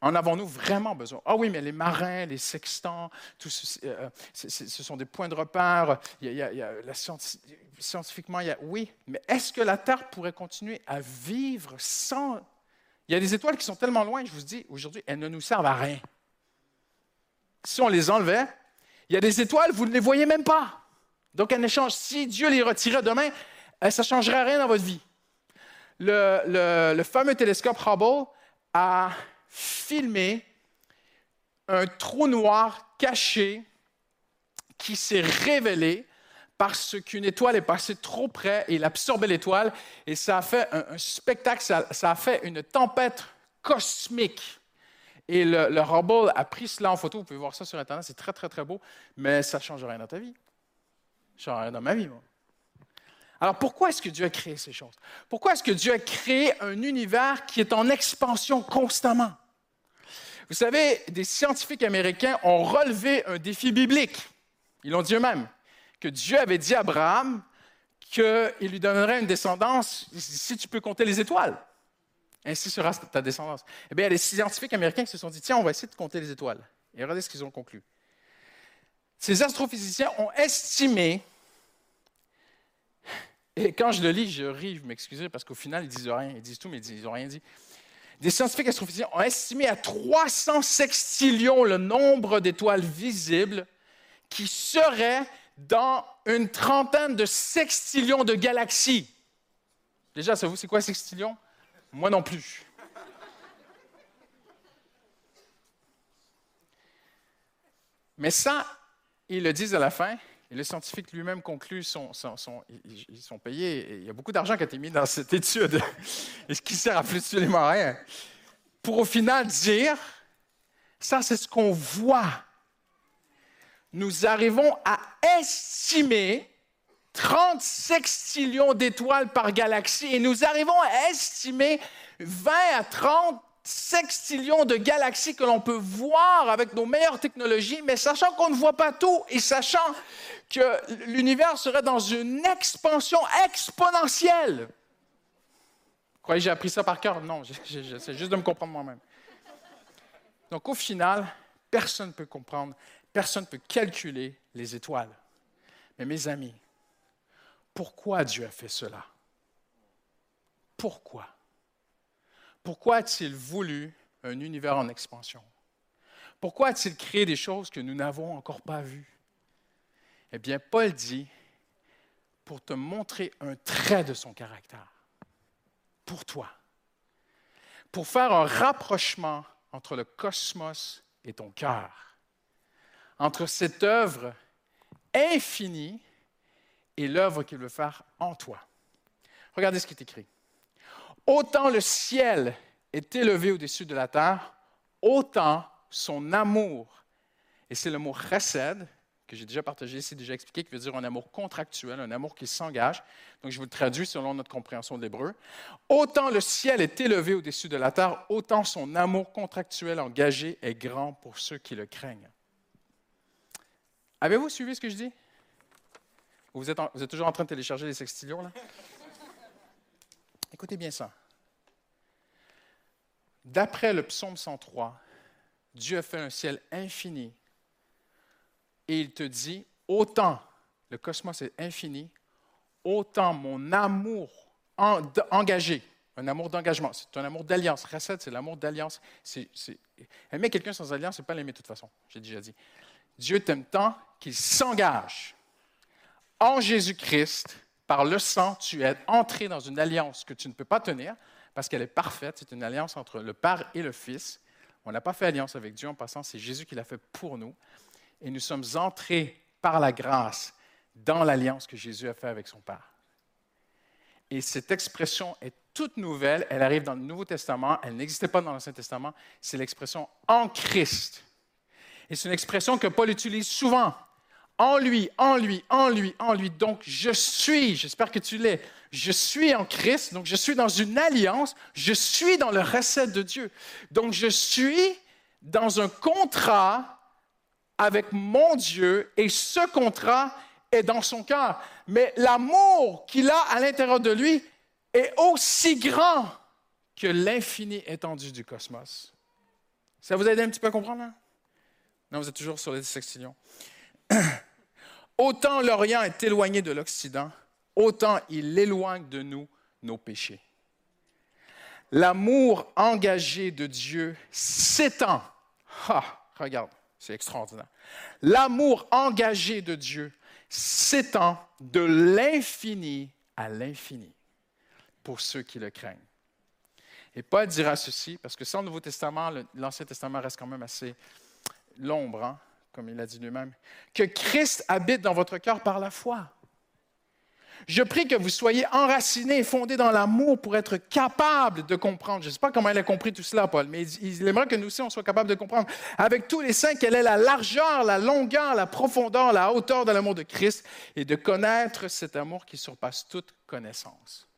Speaker 5: En avons-nous vraiment besoin? Ah oui, mais les marins, les sextants, tout ce, euh, sont des points de repère. Scientifiquement, il y a, oui, mais est-ce que la Terre pourrait continuer à vivre sans? Il y a des étoiles qui sont tellement loin, je vous dis, aujourd'hui, elles ne nous servent à rien. Si on les enlevait, il y a des étoiles, vous ne les voyez même pas. Donc, échange, si Dieu les retirait demain, eh, ça ne changerait rien dans votre vie. Le fameux télescope Hubble a filmé un trou noir caché qui s'est révélé parce qu'une étoile est passée trop près et il absorbait l'étoile et ça a fait un, spectacle, ça, ça a fait une tempête cosmique. Et le, le Hubble a pris cela en photo. Vous pouvez voir ça sur Internet, c'est très, très, très beau, mais ça ne change rien dans ta vie. Ça ne change rien dans ma vie, moi. Alors pourquoi est-ce que Dieu a créé ces choses? Pourquoi est-ce que Dieu a créé un univers qui est en expansion constamment? Vous savez, des scientifiques américains ont relevé un défi biblique. Ils l'ont dit eux-mêmes, que Dieu avait dit à Abraham qu'il lui donnerait une descendance si tu peux compter les étoiles. Ainsi sera ta descendance. Eh bien, il y a des scientifiques américains qui se sont dit, tiens, on va essayer de compter les étoiles. Et regardez ce qu'ils ont conclu. Ces astrophysiciens ont estimé, et quand je le lis, je ris, je m'excuse, parce qu'au final, ils disent rien. Ils disent tout, mais ils n'ont rien dit. Des scientifiques astrophysiciens ont estimé à 300 sextillions le nombre d'étoiles visibles qui seraient dans une trentaine de sextillions de galaxies. Déjà, savez-vous, c'est quoi sextillions? Moi non plus. Mais ça, ils le disent à la fin, et le scientifique lui-même conclut, son, ils, sont payés, il y a beaucoup d'argent qui a été mis dans cette étude, et ce qui sert à absolument rien, pour au final dire, ça c'est ce qu'on voit. Nous arrivons à estimer 30 sextillions d'étoiles par galaxie. Et nous arrivons à estimer 20 à 30 sextillions de galaxies que l'on peut voir avec nos meilleures technologies, mais sachant qu'on ne voit pas tout et sachant que l'univers serait dans une expansion exponentielle. Vous croyez j'ai appris ça par cœur? Non, j'essaie juste de me comprendre moi-même. Donc au final, personne ne peut comprendre, personne ne peut calculer les étoiles. Mais mes amis, pourquoi Dieu a fait cela? Pourquoi? Pourquoi a-t-il voulu un univers en expansion? Pourquoi a-t-il créé des choses que nous n'avons encore pas vues? Eh bien, Paul dit, pour te montrer un trait de son caractère, pour toi, pour faire un rapprochement entre le cosmos et ton cœur, entre cette œuvre infinie et l'œuvre qu'il veut faire en toi. Regardez ce qui est écrit. Autant le ciel est élevé au-dessus de la terre, autant son amour, et c'est le mot chesed, que j'ai déjà partagé ici, déjà expliqué, qui veut dire un amour contractuel, un amour qui s'engage. Donc, je vous le traduis selon notre compréhension de l'hébreu. Autant le ciel est élevé au-dessus de la terre, autant son amour contractuel engagé est grand pour ceux qui le craignent. Avez-vous suivi ce que je dis? Vous êtes, vous êtes toujours en train de télécharger les sextillions, là? Écoutez bien ça. D'après le psaume 103, Dieu a fait un ciel infini et il te dit, autant le cosmos est infini, autant mon amour engagé, un amour d'engagement, c'est un amour d'alliance. Racette, c'est l'amour d'alliance. C'est- c'est- Aimer quelqu'un sans alliance, ce n'est pas l'aimer de toute façon, j'ai déjà dit. Dieu t'aime tant qu'il s'engage en Jésus-Christ, par le sang, tu es entré dans une alliance que tu ne peux pas tenir parce qu'elle est parfaite. C'est une alliance entre le Père et le Fils. On n'a pas fait alliance avec Dieu en passant, c'est Jésus qui l'a fait pour nous. Et nous sommes entrés par la grâce dans l'alliance que Jésus a fait avec son Père. Et cette expression est toute nouvelle. Elle arrive dans le Nouveau Testament. Elle n'existait pas dans l'Ancien Testament. C'est l'expression en Christ. Et c'est une expression que Paul utilise souvent. En lui, en lui, en lui, en lui. Donc, je suis, j'espère que tu l'es, je suis en Christ, donc je suis dans une alliance, je suis dans le recette de Dieu. Donc, je suis dans un contrat avec mon Dieu et ce contrat est dans son cœur. Mais l'amour qu'il a à l'intérieur de lui est aussi grand que l'infini étendue du cosmos. Ça vous aide un petit peu à comprendre? Là? Non, vous êtes toujours sur les sextillions. Autant l'Orient est éloigné de l'Occident, autant il éloigne de nous nos péchés. L'amour engagé de Dieu s'étend. Ah, regarde, c'est extraordinaire. L'amour engagé de Dieu s'étend de l'infini à l'infini pour ceux qui le craignent. Et Paul dira ceci, parce que sans le Nouveau Testament, l'Ancien Testament reste quand même assez l'ombre, hein, comme il a dit lui-même, que Christ habite dans votre cœur par la foi. Je prie que vous soyez enracinés et fondés dans l'amour pour être capables de comprendre. Je ne sais pas comment il a compris tout cela, Paul, mais il, aimerait que nous aussi, on soit capables de comprendre avec tous les saints quelle est la largeur, la longueur, la profondeur, la hauteur de l'amour de Christ et de connaître cet amour qui surpasse toute connaissance.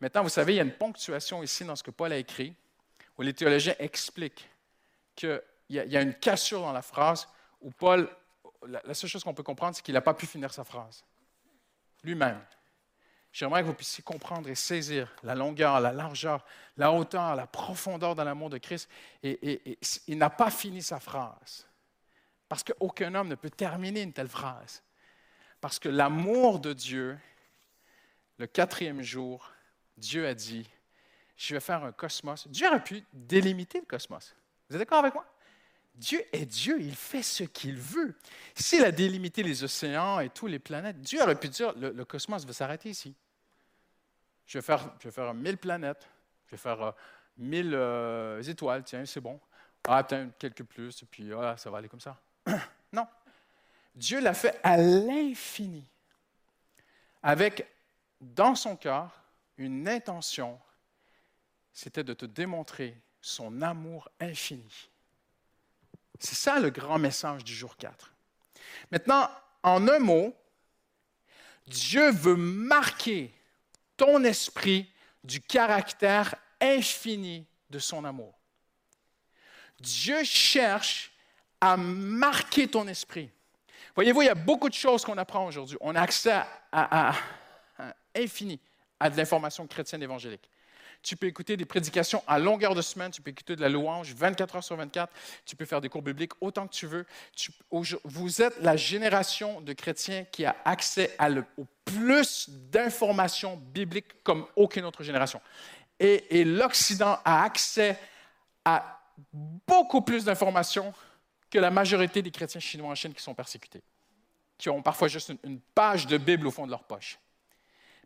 Speaker 5: Maintenant, vous savez, il y a une ponctuation ici dans ce que Paul a écrit, où les théologiens expliquent qu'il y a une cassure dans la phrase, où Paul, la, seule chose qu'on peut comprendre, c'est qu'il n'a pas pu finir sa phrase lui-même. J'aimerais que vous puissiez comprendre et saisir la longueur, la largeur, la hauteur, la profondeur de l'amour de Christ. Et, et- et il n'a pas fini sa phrase. Parce qu'aucun homme ne peut terminer une telle phrase. Parce que l'amour de Dieu, le quatrième jour, Dieu a dit, je vais faire un cosmos. Dieu aurait pu délimiter le cosmos. Vous êtes d'accord avec moi? Dieu est Dieu, il fait ce qu'il veut. S'il a délimité les océans et toutes les planètes, Dieu aurait pu dire, le, cosmos va s'arrêter ici. Je vais faire, je vais faire 1000 planètes, je vais faire euh, 1000 euh, étoiles, tiens, c'est bon. Ah, peut-être quelques plus, et puis voilà, ça va aller comme ça. non. Dieu l'a fait à l'infini, avec dans son cœur une intention, c'était de te démontrer son amour infini. C'est ça le grand message du jour 4. Maintenant, en un mot, Dieu veut marquer ton esprit du caractère infini de son amour. Dieu cherche à marquer ton esprit. Voyez-vous, il y a beaucoup de choses qu'on apprend aujourd'hui. On a accès à, à- à- infini à de l'information chrétienne évangélique. Tu peux écouter des prédications à longueur de semaine, tu peux écouter de la louange 24 heures sur 24, tu peux faire des cours bibliques autant que tu veux. Vous êtes la génération de chrétiens qui a accès à au plus d'informations bibliques comme aucune autre génération. Et, l'Occident a accès à beaucoup plus d'informations que la majorité des chrétiens chinois en Chine qui sont persécutés, qui ont parfois juste une page de Bible au fond de leur poche.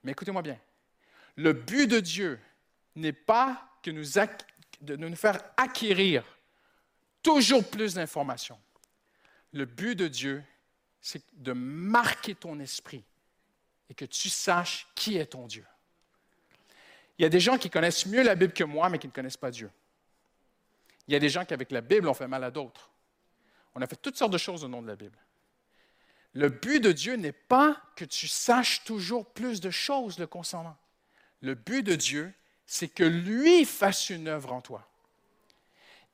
Speaker 5: Mais écoutez-moi bien, le but de Dieu n'est pas que nous de nous faire acquérir toujours plus d'informations. Le but de Dieu, c'est de marquer ton esprit et que tu saches qui est ton Dieu. Il y a des gens qui connaissent mieux la Bible que moi, mais qui ne connaissent pas Dieu. Il y a des gens qui, avec la Bible, ont fait mal à d'autres. On a fait toutes sortes de choses au nom de la Bible. Le but de Dieu n'est pas que tu saches toujours plus de choses le concernant. Le but de Dieu, c'est que lui fasse une œuvre en toi.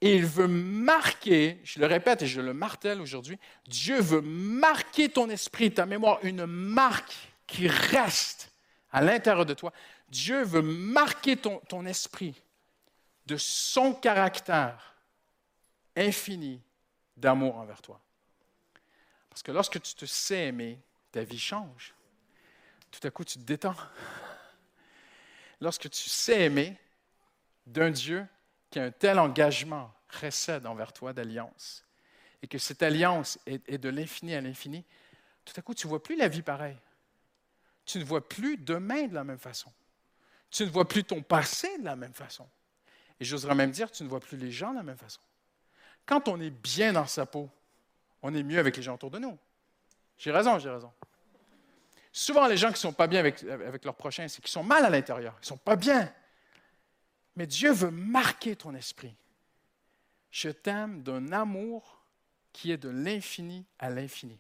Speaker 5: Et il veut marquer, je le répète et je le martèle aujourd'hui, Dieu veut marquer ton esprit, ta mémoire, une marque qui reste à l'intérieur de toi. Dieu veut marquer ton, ton esprit de son caractère infini d'amour envers toi. Parce que lorsque tu te sais aimer, ta vie change. Tout à coup, tu te détends. Lorsque tu sais aimer d'un Dieu qui a un tel engagement précède envers toi d'alliance, et que cette alliance est, est de l'infini à l'infini, tout à coup, tu ne vois plus la vie pareille. Tu ne vois plus demain de la même façon. Tu ne vois plus ton passé de la même façon. Et j'oserais même dire, tu ne vois plus les gens de la même façon. Quand on est bien dans sa peau, on est mieux avec les gens autour de nous. J'ai raison, j'ai raison. Souvent, les gens qui ne sont pas bien avec, avec leurs prochains, c'est qu'ils sont mal à l'intérieur. Ils ne sont pas bien. Mais Dieu veut marquer ton esprit. Je t'aime d'un amour qui est de l'infini à l'infini.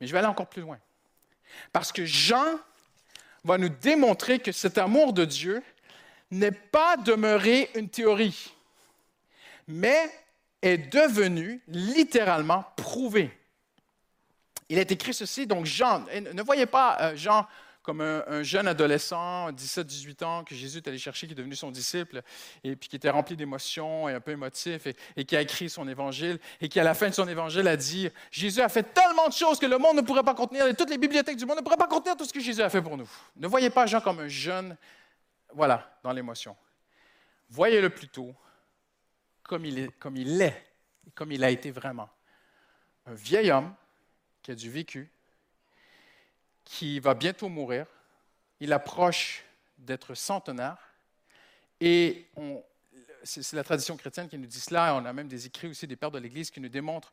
Speaker 5: Mais je vais aller encore plus loin. Parce que Jean va nous démontrer que cet amour de Dieu n'est pas demeuré une théorie, mais est devenu littéralement prouvé. Il est écrit ceci, donc Jean, ne voyez pas euh, Jean comme un, un jeune adolescent, 17-18 ans, que Jésus est allé chercher, qui est devenu son disciple, et puis qui était rempli d'émotions et un peu émotif, et, qui a écrit son évangile, et qui à la fin de son évangile a dit, Jésus a fait tellement de choses que le monde ne pourrait pas contenir, et toutes les bibliothèques du monde ne pourraient pas contenir tout ce que Jésus a fait pour nous. Ne voyez pas Jean comme un jeune, voilà, dans l'émotion. Voyez-le plutôt comme il est, comme il est, comme il a été vraiment. Un vieil homme qui a du vécu, qui va bientôt mourir, il approche d'être centenaire. Et c'est la tradition chrétienne qui nous dit cela. On a même des écrits aussi des pères de l'Église qui nous démontrent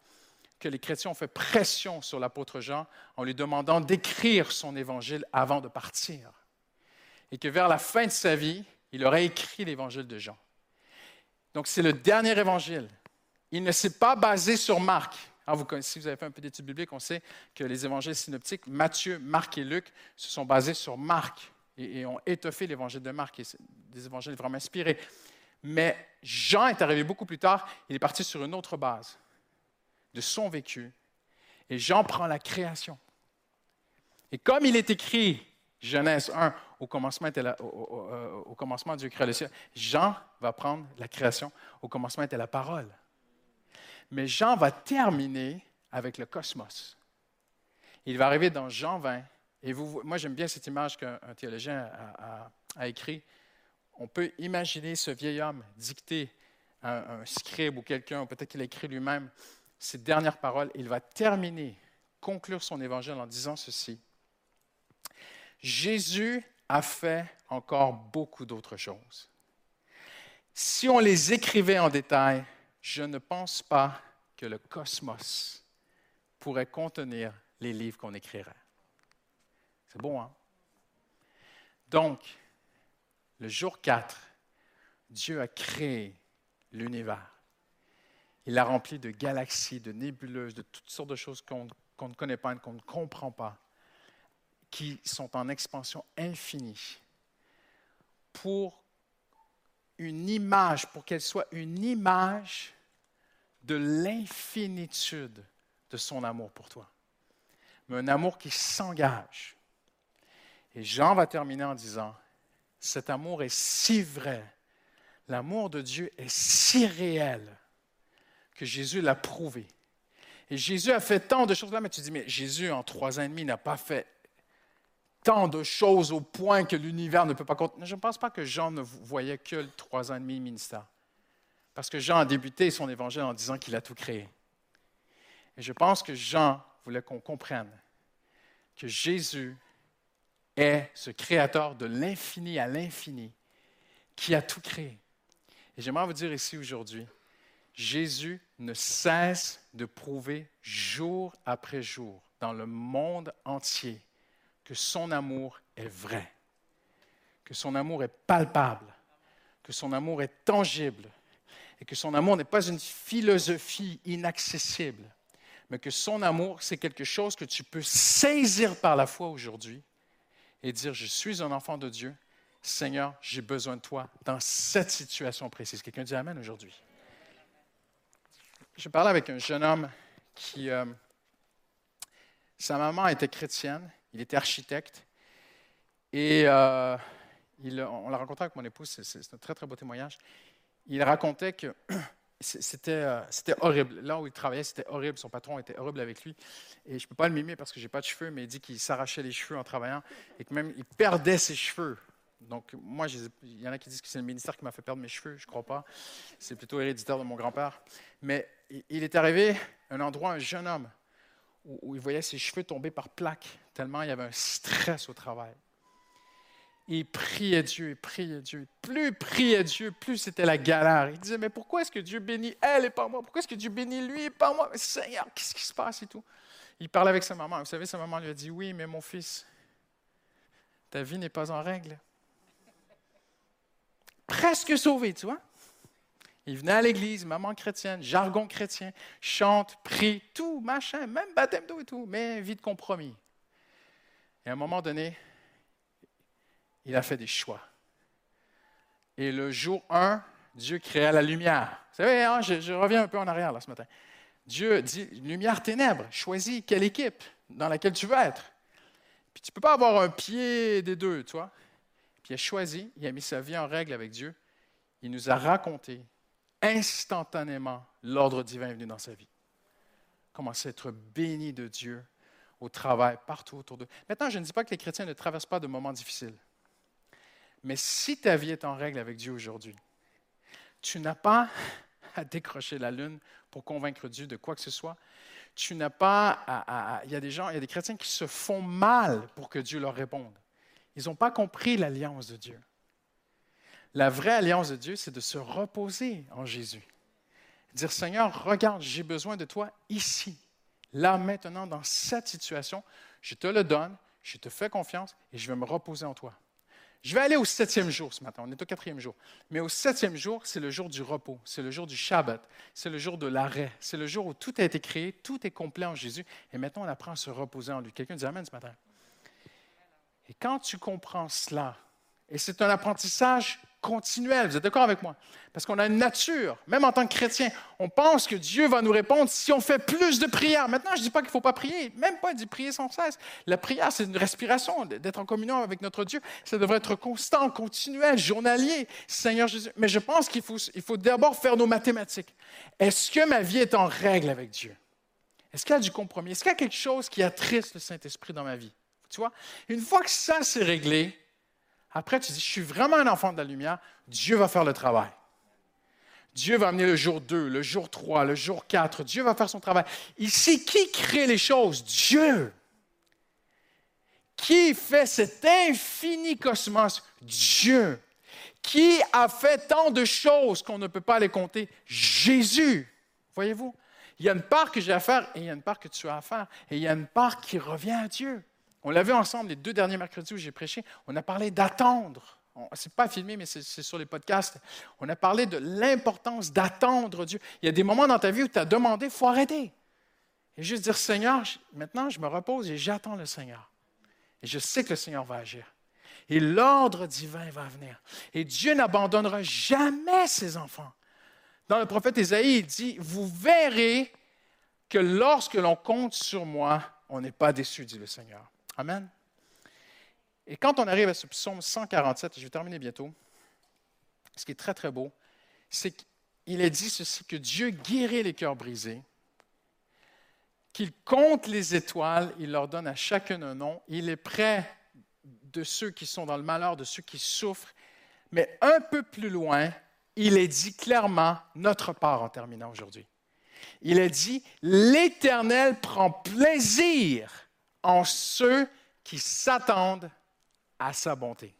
Speaker 5: que les chrétiens ont fait pression sur l'apôtre Jean en lui demandant d'écrire son évangile avant de partir. Et que vers la fin de sa vie, il aurait écrit l'évangile de Jean. Donc c'est le dernier évangile. Il ne s'est pas basé sur Marc. Connaissez, si vous avez fait un peu d'études bibliques, on sait que les évangiles synoptiques, Matthieu, Marc et Luc, se sont basés sur Marc et, ont étoffé l'évangile de Marc. Et des évangiles vraiment inspirés. Mais Jean est arrivé beaucoup plus tard. Il est parti sur une autre base de son vécu. Et Jean prend la création. Et comme il est écrit, Genèse 1, au commencement, était la- au, euh, commencement Dieu créa le ciel, Jean va prendre la création. Au commencement était la parole. Mais Jean va terminer avec le cosmos. Il va arriver dans Jean 20. Et moi, j'aime bien cette image qu'un un théologien a, a- a écrit. On peut imaginer ce vieil homme dicter à un, un scribe ou quelqu'un, peut-être qu'il a écrit lui-même, ces dernières paroles. Il va terminer, conclure son évangile en disant ceci. Jésus a fait encore beaucoup d'autres choses. Si on les écrivait en détail, je ne pense pas que le cosmos pourrait contenir les livres qu'on écrirait. C'est bon, hein? Donc, le jour 4, Dieu a créé l'univers. Il l'a rempli de galaxies, de nébuleuses, de toutes sortes de choses qu'on ne connaît pas, qu'on ne comprend pas, qui sont en expansion infinie pour une image, pour qu'elle soit une image de l'infinitude de son amour pour toi. Mais un amour qui s'engage. Et Jean va terminer en disant, cet amour est si vrai, l'amour de Dieu est si réel que Jésus l'a prouvé. Et Jésus a fait tant de choses là, mais tu dis, mais Jésus, en trois ans et demi, n'a pas fait tant de choses au point que l'univers ne peut pas contenir. Je ne pense pas que Jean ne voyait que le trois ans et demi de ministère. Parce que Jean a débuté son évangile en disant qu'il a tout créé. Et je pense que Jean voulait qu'on comprenne que Jésus est ce créateur de l'infini à l'infini qui a tout créé. Et j'aimerais vous dire ici aujourd'hui, Jésus ne cesse de prouver jour après jour dans le monde entier que son amour est vrai, que son amour est palpable, que son amour est tangible et que son amour n'est pas une philosophie inaccessible, mais que son amour, c'est quelque chose que tu peux saisir par la foi aujourd'hui et dire, je suis un enfant de Dieu, Seigneur, j'ai besoin de toi dans cette situation précise. Quelqu'un dit Amen aujourd'hui. Je parlais avec un jeune homme qui, euh, sa maman était chrétienne, il était architecte, et euh, on l'a rencontré avec mon épouse, c'est un très très beau témoignage. Il racontait que c'était, euh, c'était horrible. Là où il travaillait, c'était horrible. Son patron était horrible avec lui. Et je ne peux pas le mimer parce que je n'ai pas de cheveux, mais il dit qu'il s'arrachait les cheveux en travaillant et que même il perdait ses cheveux. Donc, moi, il y en a qui disent que c'est le ministère qui m'a fait perdre mes cheveux. Je ne crois pas. C'est plutôt héréditaire de mon grand-père. Mais il- est arrivé à un endroit, un jeune homme, où il voyait ses cheveux tomber par plaques, tellement il y avait un stress au travail. Il priait Dieu, il priait Dieu. Plus il priait Dieu, plus c'était la galère. Il disait, mais pourquoi est-ce que Dieu bénit elle et pas moi? Pourquoi est-ce que Dieu bénit lui et pas moi? Mais Seigneur, qu'est-ce qui se passe et tout? Il parlait avec sa maman. Vous savez, sa maman lui a dit, oui, mais mon fils, ta vie n'est pas en règle. Presque sauvé, tu vois? Il venait à l'église, maman chrétienne, jargon chrétien, chante, prie, tout, machin, même baptême d'eau et tout, mais vie de compromis. Et à un moment donné, il a fait des choix. Et le jour 1, Dieu créa la lumière. Vous savez, hein, je, reviens un peu en arrière là, ce matin. Dieu dit, lumière, ténèbres, choisis quelle équipe dans laquelle tu veux être. Puis tu ne peux pas avoir un pied des deux, tu vois. Puis il a choisi, il a mis sa vie en règle avec Dieu. Il nous a raconté instantanément l'ordre divin venu dans sa vie. Comment c'est être béni de Dieu au travail, partout autour d'eux. Maintenant, je ne dis pas que les chrétiens ne traversent pas de moments difficiles. Mais si ta vie est en règle avec Dieu aujourd'hui, tu n'as pas à décrocher la lune pour convaincre Dieu de quoi que ce soit. Tu n'as pas à, Il y a des gens, il y a des chrétiens qui se font mal pour que Dieu leur réponde. Ils n'ont pas compris l'alliance de Dieu. La vraie alliance de Dieu, c'est de se reposer en Jésus. Dire, Seigneur, regarde, j'ai besoin de toi ici, là, maintenant, dans cette situation. Je te le donne, je te fais confiance et je vais me reposer en toi. Je vais aller au septième jour ce matin, on est au quatrième jour. Mais au septième jour, c'est le jour du repos, c'est le jour du Shabbat, c'est le jour de l'arrêt, c'est le jour où tout a été créé, tout est complet en Jésus. Et maintenant, on apprend à se reposer en lui. Quelqu'un dit Amen ce matin. Et quand tu comprends cela, et c'est un apprentissage continuel, vous êtes d'accord avec moi? Parce qu'on a une nature, même en tant que chrétien, on pense que Dieu va nous répondre si on fait plus de prières. Maintenant, je ne dis pas qu'il ne faut pas prier, même pas dit prier sans cesse. La prière, c'est une respiration, d'être en communion avec notre Dieu. Ça devrait être constant, continuel, journalier, Seigneur Jésus. Mais je pense qu'il faut, d'abord faire nos mathématiques. Est-ce que ma vie est en règle avec Dieu? Est-ce qu'il y a du compromis? Est-ce qu'il y a quelque chose qui attriste le Saint-Esprit dans ma vie? Tu vois, une fois que ça c'est réglé, après tu dis, je suis vraiment un enfant de la lumière, Dieu va faire le travail. Dieu va amener le jour 2, le jour 3, le jour 4. Dieu va faire son travail. Ici, qui crée les choses? Dieu. Qui fait cet infini cosmos? Dieu. Qui a fait tant de choses qu'on ne peut pas les compter? Jésus. Voyez-vous? Il y a une part que j'ai à faire et il y a une part que tu as à faire. Et il y a une part qui revient à Dieu. On l'a vu ensemble les deux derniers mercredis où j'ai prêché. On a parlé d'attendre. Ce n'est pas filmé, mais c'est sur les podcasts. On a parlé de l'importance d'attendre Dieu. Il y a des moments dans ta vie où tu as demandé, il faut arrêter. Et juste dire, Seigneur, maintenant je me repose et j'attends le Seigneur. Et je sais que le Seigneur va agir. Et l'ordre divin va venir. Et Dieu n'abandonnera jamais ses enfants. Dans le prophète Ésaïe, il dit, vous verrez que lorsque l'on compte sur moi, on n'est pas déçu, dit le Seigneur. Amen. Et quand on arrive à ce psaume 147, et je vais terminer bientôt, ce qui est très, très beau, c'est qu'il est dit ceci, que Dieu guérit les cœurs brisés, qu'il compte les étoiles, il leur donne à chacun un nom, il est près de ceux qui sont dans le malheur, de ceux qui souffrent, mais un peu plus loin, il est dit clairement notre part en terminant aujourd'hui. Il est dit, l'Éternel prend plaisir en ceux qui s'attendent à sa bonté.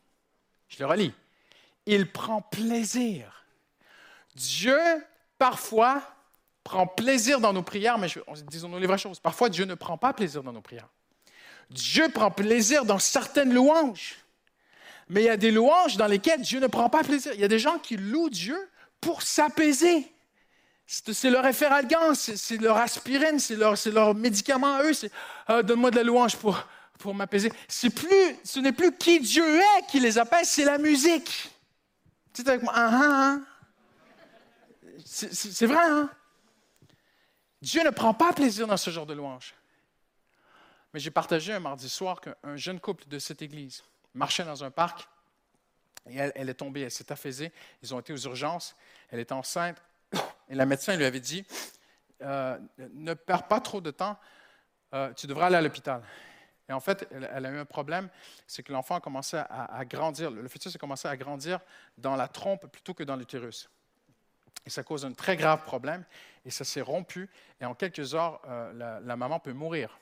Speaker 5: Je le relis. Il prend plaisir. Dieu, parfois, prend plaisir dans nos prières, mais disons-nous les vraies choses. Parfois, Dieu ne prend pas plaisir dans nos prières. Dieu prend plaisir dans certaines louanges. Mais il y a des louanges dans lesquelles Dieu ne prend pas plaisir. Il y a des gens qui louent Dieu pour s'apaiser. C'est leur référalgan, c'est leur aspirine, c'est leur, médicament à eux. C'est ah, donne-moi de la louange pour, pour m'apaiser. C'est ce n'est plus qui Dieu est qui les apaise, c'est la musique. Es avec moi? Ah, ah, c'est vrai, hein? Dieu ne prend pas plaisir dans ce genre de louange. Mais j'ai partagé un mardi soir qu'un jeune couple de cette église marchait dans un parc et elle, est tombée, elle s'est affaisée. Ils ont été aux urgences. Elle est enceinte et la médecin lui avait dit euh, Ne perds pas trop de temps, euh, tu devrais aller à l'hôpital. Et en fait, elle, a eu un problème, c'est que l'enfant a à, grandir, le fœtus a commencé à grandir dans la trompe plutôt que dans l'utérus. Et ça cause un très grave problème, et ça s'est rompu, et en quelques heures, euh, la, maman peut mourir.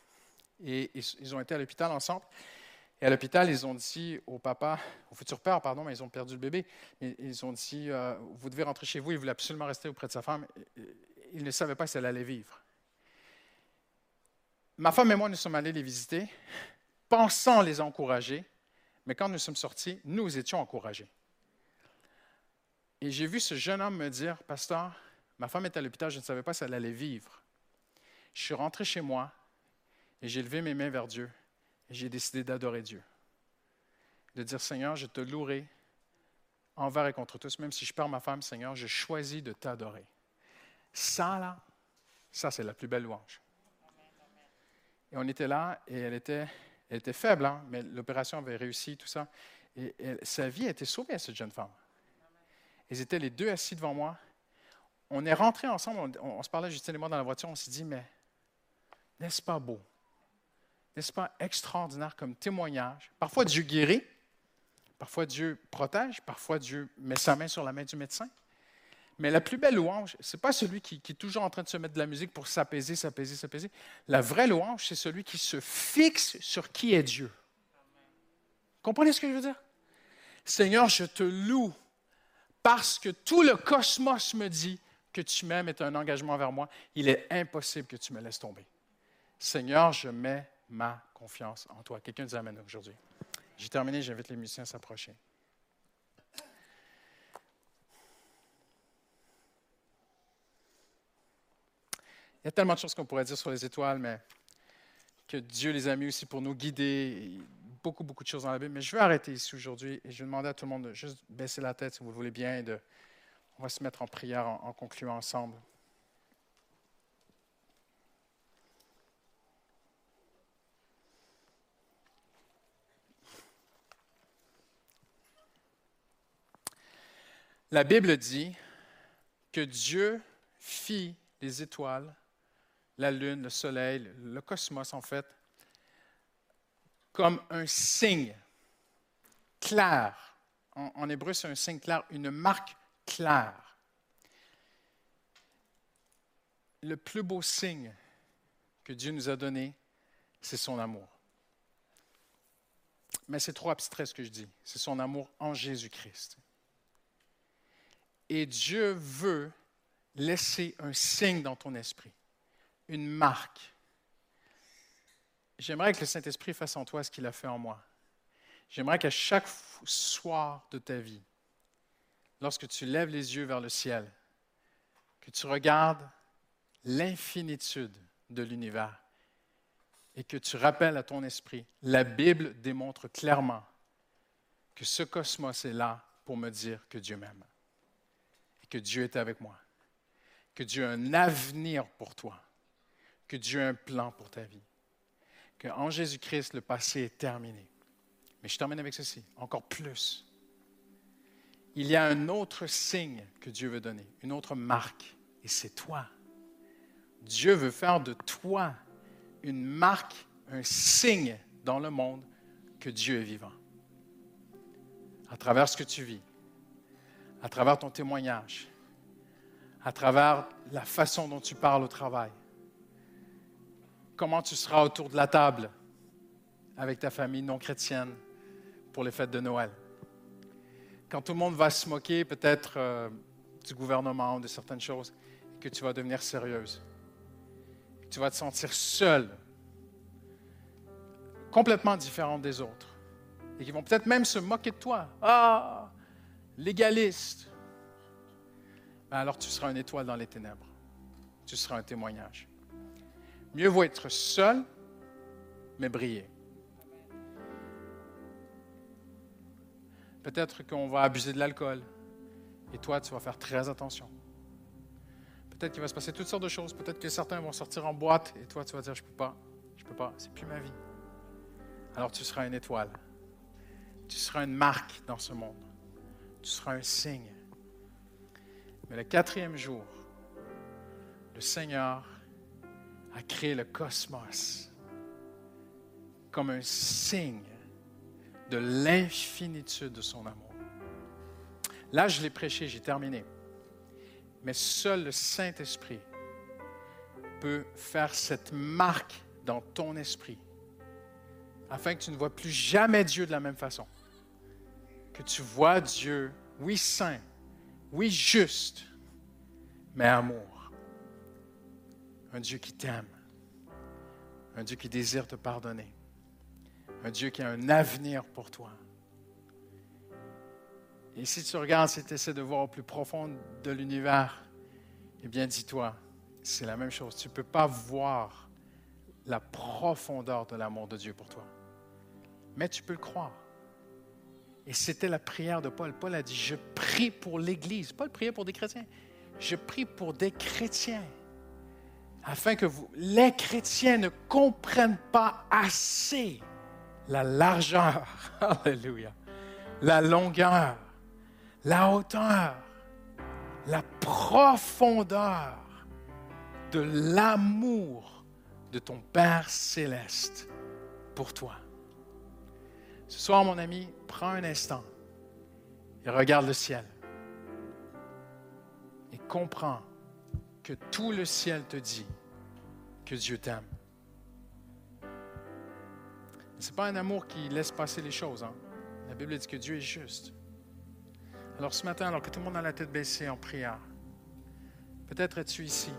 Speaker 5: Et ils, ont été à l'hôpital ensemble, et à l'hôpital, ils ont dit au papa, au futur père, pardon, mais ils ont perdu le bébé, ils ont dit, euh, vous devez rentrer chez vous, il voulait absolument rester auprès de sa femme, il ne savait pas si elle allait vivre. Ma femme et moi, nous sommes allés les visiter, pensant les encourager, mais quand nous sommes sortis, nous étions encouragés. Et j'ai vu ce jeune homme me dire, Pasteur, ma femme est à l'hôpital, je ne savais pas si elle allait vivre. Je suis rentré chez moi et j'ai levé mes mains vers Dieu j'ai décidé d'adorer Dieu. De dire, Seigneur, je te louerai envers et contre tous, même si je perds ma femme, Seigneur, je choisis de t'adorer. Ça, là, ça, c'est la plus belle louange. Et on était là et elle était, elle était faible, hein, mais l'opération avait réussi, tout ça. Et, sa vie a été sauvée à cette jeune femme. Ils étaient les deux assis devant moi. On est rentrés ensemble, on, se parlait Justine et moi dans la voiture, on s'est dit, mais n'est-ce pas beau? N'est-ce pas extraordinaire comme témoignage? Parfois Dieu guérit, parfois Dieu protège, parfois Dieu met sa main sur la main du médecin. Mais la plus belle louange, ce n'est pas celui qui, est toujours en train de se mettre de la musique pour s'apaiser, s'apaiser, s'apaiser. La vraie louange, c'est celui qui se fixe sur qui est Dieu. Comprenez ce que je veux dire? Seigneur, je te loue parce que tout le cosmos me dit que tu m'aimes est un engagement vers moi. Il est impossible que tu me laisses tomber. Seigneur, je mets ma confiance en toi. Quelqu'un nous amène aujourd'hui. J'ai terminé, j'invite les musiciens à s'approcher. Il y a tellement de choses qu'on pourrait dire sur les étoiles, mais que Dieu les a mis aussi pour nous guider. Beaucoup, beaucoup de choses dans la Bible. Mais je vais arrêter ici aujourd'hui et je vais demander à tout le monde de juste baisser la tête si vous le voulez bien. Et de, on va se mettre en prière en, en concluant ensemble. La Bible dit que Dieu fit les étoiles, la lune, le soleil, le cosmos en fait, comme un signe clair. En, hébreu, c'est un signe clair, une marque claire. Le plus beau signe que Dieu nous a donné, c'est son amour. Mais c'est trop abstrait ce que je dis. C'est son amour en Jésus-Christ. Et Dieu veut laisser un signe dans ton esprit, une marque. J'aimerais que le Saint-Esprit fasse en toi ce qu'il a fait en moi. J'aimerais qu'à chaque soir de ta vie, lorsque tu lèves les yeux vers le ciel, que tu regardes l'infinitude de l'univers et que tu rappelles à ton esprit, la Bible démontre clairement que ce cosmos est là pour me dire que Dieu m'aime que Dieu est avec moi, que Dieu a un avenir pour toi, que Dieu a un plan pour ta vie, qu'en Jésus-Christ, le passé est terminé. Mais je termine avec ceci, encore plus. Il y a un autre signe que Dieu veut donner, une autre marque, et c'est toi. Dieu veut faire de toi une marque, un signe dans le monde que Dieu est vivant. À travers ce que tu vis, à travers ton témoignage, à travers la façon dont tu parles au travail, comment tu seras autour de la table avec ta famille non chrétienne pour les fêtes de Noël. Quand tout le monde va se moquer peut-être euh, du gouvernement ou de certaines choses, que tu vas devenir sérieuse. Tu vas te sentir seule, complètement différente des autres. Et qui vont peut-être même se moquer de toi. Ah, légaliste. Ben alors tu seras une étoile dans les ténèbres. Tu seras un témoignage. Mieux vaut être seul, mais briller. Peut-être qu'on va abuser de l'alcool. Et toi, tu vas faire très attention. Peut-être qu'il va se passer toutes sortes de choses. Peut-être que certains vont sortir en boîte et toi, tu vas dire, je ne peux pas, je ne peux pas, c'est plus ma vie. Alors tu seras une étoile. Tu seras une marque dans ce monde. Tu seras un signe. Mais le quatrième jour, le Seigneur a créé le cosmos comme un signe de l'infinitude de son amour. Là, je l'ai prêché, j'ai terminé. Mais seul le Saint-Esprit peut faire cette marque dans ton esprit, afin que tu ne vois plus jamais Dieu de la même façon. Que tu vois Dieu, oui, saint, oui, juste, mais amour. Un Dieu qui t'aime, un Dieu qui désire te pardonner, un Dieu qui a un avenir pour toi. Et si tu regardes, si tu essaies de voir au plus profond de l'univers, eh bien, dis-toi, c'est la même chose. Tu ne peux pas voir la profondeur de l'amour de Dieu pour toi. Mais tu peux le croire. Et c'était la prière de Paul. Paul a dit, je prie pour l'Église. Paul priait pour des chrétiens. Je prie pour des chrétiens. Afin que les chrétiens ne comprennent pas assez la largeur, alléluia, la longueur, la hauteur, la profondeur de l'amour de ton Père céleste pour toi. Ce soir, mon ami, prends un instant et regarde le ciel et comprends que tout le ciel te dit que Dieu t'aime. Ce n'est pas un amour qui laisse passer les choses. Hein? La Bible dit que Dieu est juste. Alors ce matin, alors que tout le monde a la tête baissée en prière, peut-être es-tu ici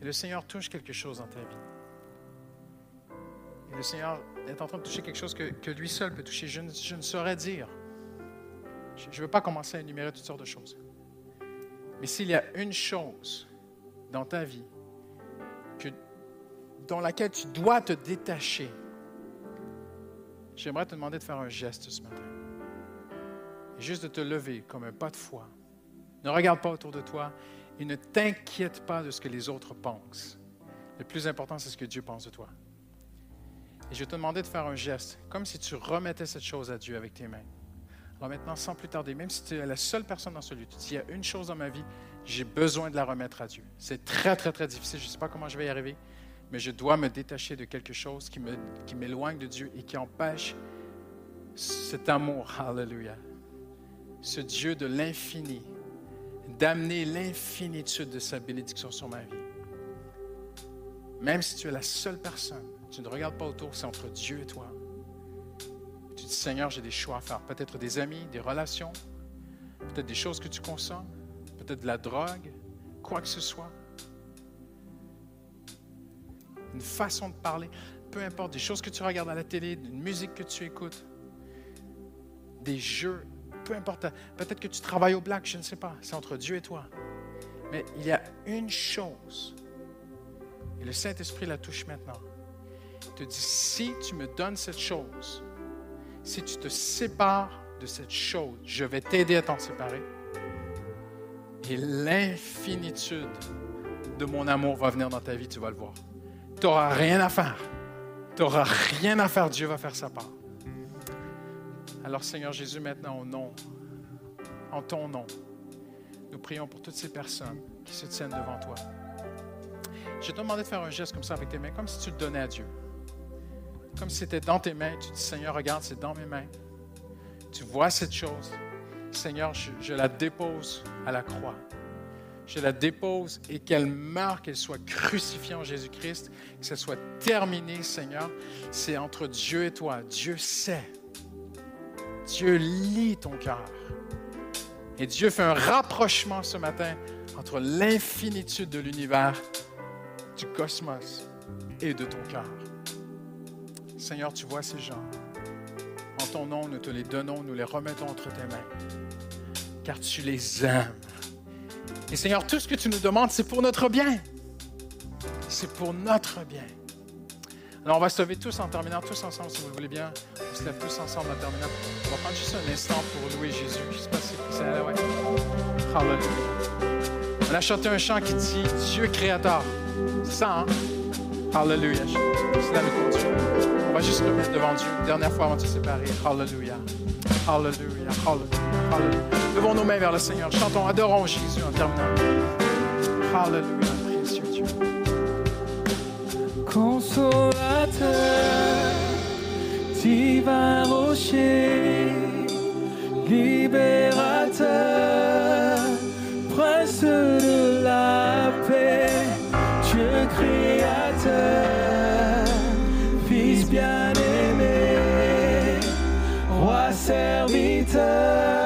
Speaker 5: et le Seigneur touche quelque chose dans ta vie. Et le Seigneur est en train de toucher quelque chose que, que lui seul peut toucher. Je ne, je ne saurais dire. Je ne veux pas commencer à énumérer toutes sortes de choses. Mais s'il y a une chose dans ta vie que, dans laquelle tu dois te détacher, j'aimerais te demander de faire un geste ce matin. Et juste de te lever comme un pas de foi. Ne regarde pas autour de toi et ne t'inquiète pas de ce que les autres pensent. Le plus important, c'est ce que Dieu pense de toi. Et je vais te demander de faire un geste, comme si tu remettais cette chose à Dieu avec tes mains. Alors maintenant, sans plus tarder, même si tu es la seule personne dans ce lieu, tu dis, il y a une chose dans ma vie, j'ai besoin de la remettre à Dieu. C'est très, très, très difficile. Je ne sais pas comment je vais y arriver, mais je dois me détacher de quelque chose qui me- qui m'éloigne de Dieu et qui empêche cet amour. Hallelujah. Ce Dieu de l'infini, d'amener l'infinitude de sa bénédiction sur ma vie. Même si tu es la seule personne, tu ne regardes pas autour, c'est entre Dieu et toi. Tu dis, Seigneur, j'ai des choix à faire. Peut-être des amis, des relations, peut-être des choses que tu consommes, peut-être de la drogue, quoi que ce soit. Une façon de parler, peu importe, des choses que tu regardes à la télé, une musique que tu écoutes, des jeux, peu importe. Peut-être que tu travailles au black, je ne sais pas. C'est entre Dieu et toi. Mais il y a une chose, et le Saint-Esprit la touche maintenant. Te dit, si tu me donnes cette chose, si tu te sépares de cette chose, je vais t'aider à t'en séparer. Et l'infinitude de mon amour va venir dans ta vie, tu vas le voir. Tu n'auras rien à faire. Tu n'auras rien à faire, Dieu va faire sa part. Alors Seigneur Jésus, maintenant au nom, en ton nom, nous prions pour toutes ces personnes qui se tiennent devant toi. Je te demandé de faire un geste comme ça avec tes mains, comme si tu le donnais à Dieu. Comme si c'était dans tes mains. Tu dis, Seigneur, regarde, c'est dans mes mains. Tu vois cette chose. Seigneur, je, la dépose à la croix. Je la dépose et qu'elle meure, qu'elle soit crucifiée en Jésus-Christ, que ce soit terminé, Seigneur. C'est entre Dieu et toi. Dieu sait. Dieu lit ton cœur. Et Dieu fait un rapprochement ce matin entre l'infinitude de l'univers, du cosmos et de ton cœur. Seigneur, tu vois ces gens. En ton nom, nous te les donnons, nous les remettons entre tes mains, car tu les aimes. Et Seigneur, tout ce que tu nous demandes, c'est pour notre bien. C'est pour notre bien. Alors, on va se lever tous en terminant, tous ensemble, si vous le voulez bien. On se lève tous ensemble en terminant. On va prendre juste un instant pour louer Jésus. Je sais pas si c'est là, ouais. Hallelujah. On a chanté un chant qui dit Dieu créateur. C'est ça, hein? Hallelujah. C'est. On va juste le mettre devant Dieu dernière fois avant de se séparer. Hallelujah. Hallelujah. Hallelujah. Hallelujah. Levons nos mains vers le Seigneur. Chantons, adorons Jésus en terminant. Hallelujah. Précieux Dieu.
Speaker 3: Consolateur, divin rocher, libérateur, prince de la paix, Dieu créateur, serviteur,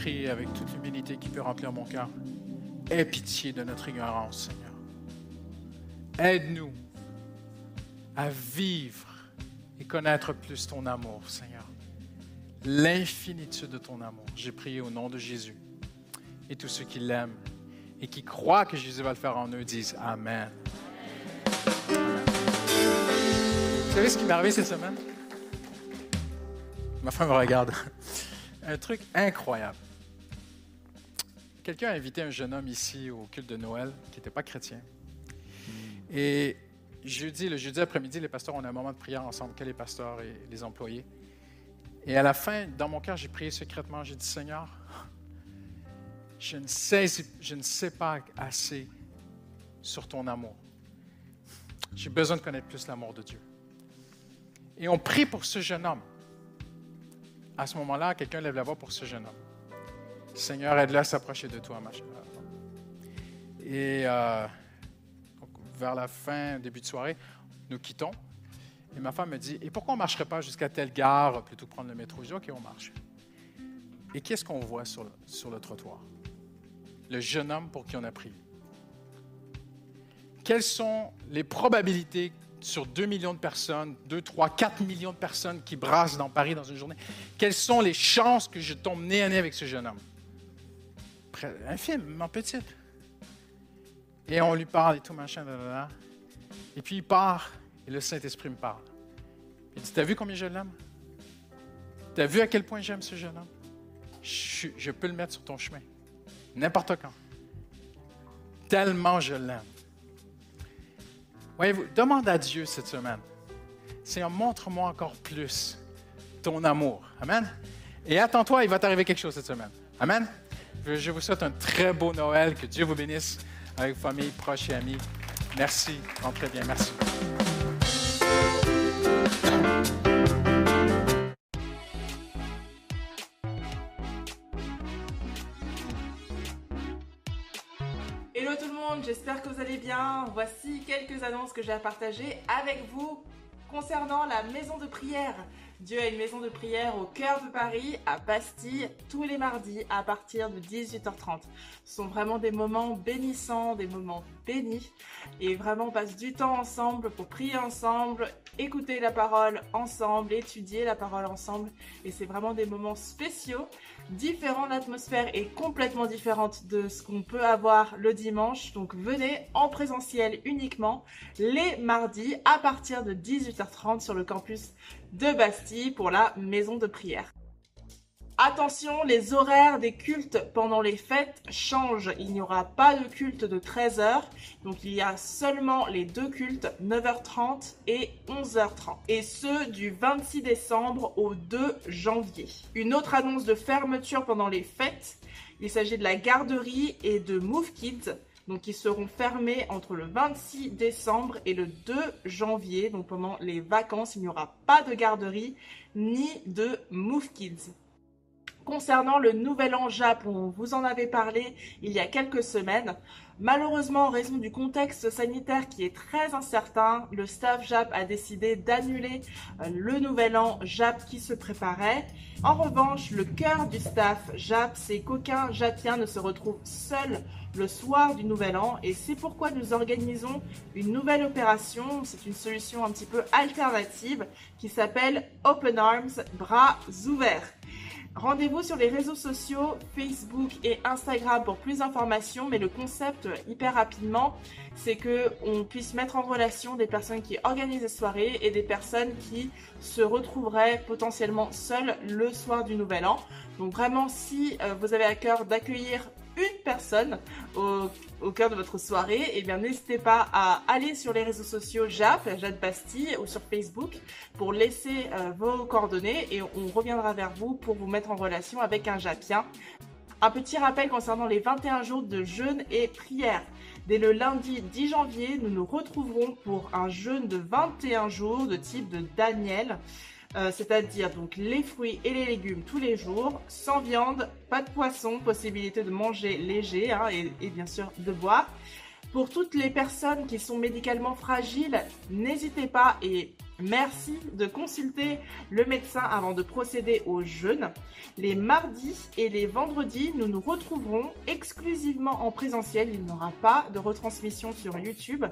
Speaker 3: Seigneur,
Speaker 5: je te prie avec toute l'humilité qui peut remplir mon cœur. Aie pitié de notre ignorance, Seigneur. Aide-nous à vivre et connaître plus ton amour, Seigneur. L'infinitude de ton amour. J'ai prié au nom de Jésus. Et tous ceux qui l'aiment et qui croient que Jésus va le faire en eux disent Amen. Amen. Vous savez ce qui m'est arrivé cette semaine? Ma femme me regarde. Un truc incroyable. Quelqu'un a invité un jeune homme ici au culte de Noël qui n'était pas chrétien. Et jeudi, le jeudi après-midi, les pasteurs ont un moment de prière ensemble, que les pasteurs et les employés. Et à la fin, dans mon cœur, j'ai prié secrètement. J'ai dit, Seigneur, je ne, sais, je ne sais pas assez sur ton amour. J'ai besoin de connaître plus l'amour de Dieu. Et on prie pour ce jeune homme. À ce moment-là, quelqu'un lève la voix pour ce jeune homme. Seigneur, aide-le à s'approcher de toi, ma chère. Et euh, vers la fin, début de soirée, nous quittons. Et ma femme me dit, et pourquoi on ne marcherait pas jusqu'à telle gare plutôt que prendre le métro? Je dis, OK, on marche. Et qu'est-ce qu'on voit sur le, sur le trottoir? Le jeune homme pour qui on a prié. Quelles sont les probabilités sur 2 millions de personnes, 2, 3, 4 millions de personnes qui brassent dans Paris dans une journée, quelles sont les chances que je tombe nez à nez avec ce jeune homme? Infime, en petite. Et on lui parle et tout, machin. Et puis il part, et le Saint-Esprit me parle. Il dit, t'as vu combien je l'aime? T'as vu à quel point j'aime ce jeune homme? Je, je peux le mettre sur ton chemin. N'importe quand. Tellement je l'aime. Voyez-vous, demande à Dieu cette semaine. Seigneur, montre-moi encore plus ton amour. Amen. Et attends-toi, il va t'arriver quelque chose cette semaine. Amen. Je vous souhaite un très beau Noël. Que Dieu vous bénisse avec vos familles, proches et amis. Merci. Rentrez bien. Merci.
Speaker 1: Hello tout le monde, j'espère que vous allez bien. Voici quelques annonces que j'ai à partager avec vous concernant la maison de prière. Dieu a une maison de prière au cœur de Paris, à Bastille, tous les mardis à partir de 18h30. Ce sont vraiment des moments bénissants, des moments bénis. Et vraiment, on passe du temps ensemble pour prier ensemble, écouter la parole ensemble, étudier la parole ensemble. Et c'est vraiment des moments spéciaux, différents. L'atmosphère est complètement différente de ce qu'on peut avoir le dimanche. Donc venez en présentiel uniquement les mardis à partir de 18h30 sur le campus de Bastille pour la maison de prière. Attention, les horaires des cultes pendant les fêtes changent. Il n'y aura pas de culte de 13h. Donc il y a seulement les deux cultes 9h30 et 11h30. Et ce du 26 décembre au 2 janvier. Une autre annonce de fermeture pendant les fêtes. Il s'agit de la garderie et de Move Kids. Donc, ils seront fermés entre le 26 décembre et le 2 janvier. Donc, pendant les vacances, il n'y aura pas de garderie ni de Move Kids. Concernant le nouvel an Jap, on vous en avait parlé il y a quelques semaines. Malheureusement, en raison du contexte sanitaire qui est très incertain, le staff JAP a décidé d'annuler euh, le nouvel an JAP qui se préparait. En revanche, le cœur du staff JAP, c'est qu'aucun JAPien ne se retrouve seul le soir du nouvel an et c'est pourquoi nous organisons une nouvelle opération. C'est une solution un petit peu alternative qui s'appelle Open Arms, bras ouverts. Rendez-vous sur les réseaux sociaux, Facebook et Instagram pour plus d'informations, mais le concept hyper rapidement, c'est que on puisse mettre en relation des personnes qui organisent des soirées et des personnes qui se retrouveraient potentiellement seules le soir du Nouvel An. Donc vraiment, si euh, vous avez à cœur d'accueillir une personne au, cœur de votre soirée, eh bien n'hésitez pas à aller sur les réseaux sociaux JAP, Jade Bastille, ou sur Facebook pour laisser euh, vos coordonnées et on reviendra vers vous pour vous mettre en relation avec un Japien. Un petit rappel concernant les 21 jours de jeûne et prière. Dès le lundi 10 janvier, nous nous retrouverons pour un jeûne de 21 jours de type de Daniel. Euh, c'est-à-dire donc les fruits et les légumes tous les jours, sans viande, pas de poisson, possibilité de manger léger hein, et, et bien sûr de boire. Pour toutes les personnes qui sont médicalement fragiles, n'hésitez pas et Merci de consulter le médecin avant de procéder au jeûne. Les mardis et les vendredis, nous nous retrouverons exclusivement en présentiel. Il n'y aura pas de retransmission sur YouTube.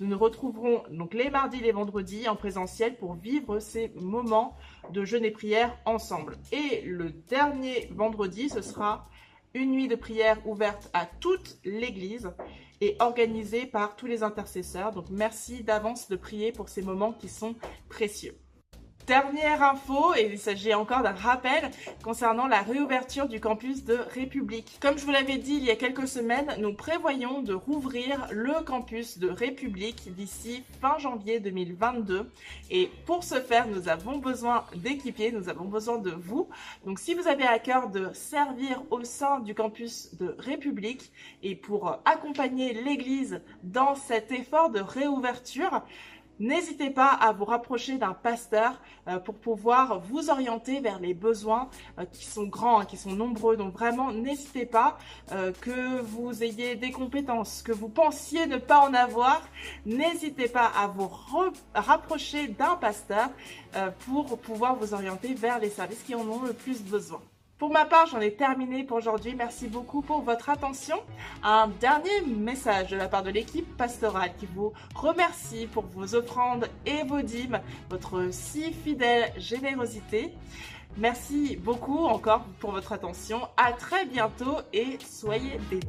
Speaker 1: Nous nous retrouverons donc les mardis et les vendredis en présentiel pour vivre ces moments de jeûne et prière ensemble. Et le dernier vendredi, ce sera une nuit de prière ouverte à toute l'Église et organisée par tous les intercesseurs. Donc merci d'avance de prier pour ces moments qui sont précieux. Dernière info, et il s'agit encore d'un rappel concernant la réouverture du campus de République. Comme je vous l'avais dit il y a quelques semaines, nous prévoyons de rouvrir le campus de République d'ici fin janvier 2022. Et pour ce faire, nous avons besoin d'équipiers, nous avons besoin de vous. Donc si vous avez à cœur de servir au sein du campus de République et pour accompagner l'Église dans cet effort de réouverture, N'hésitez pas à vous rapprocher d'un pasteur euh, pour pouvoir vous orienter vers les besoins euh, qui sont grands, hein, qui sont nombreux. Donc vraiment, n'hésitez pas euh, que vous ayez des compétences, que vous pensiez ne pas en avoir. N'hésitez pas à vous rapprocher d'un pasteur pour pouvoir vous orienter vers les services qui en ont le plus besoin. Pour ma part, j'en ai terminé pour aujourd'hui. Merci beaucoup pour votre attention. Un dernier message de la part de l'équipe pastorale qui vous remercie pour vos offrandes et vos dîmes, votre si fidèle générosité. Merci beaucoup encore pour votre attention. À très bientôt et soyez bénis.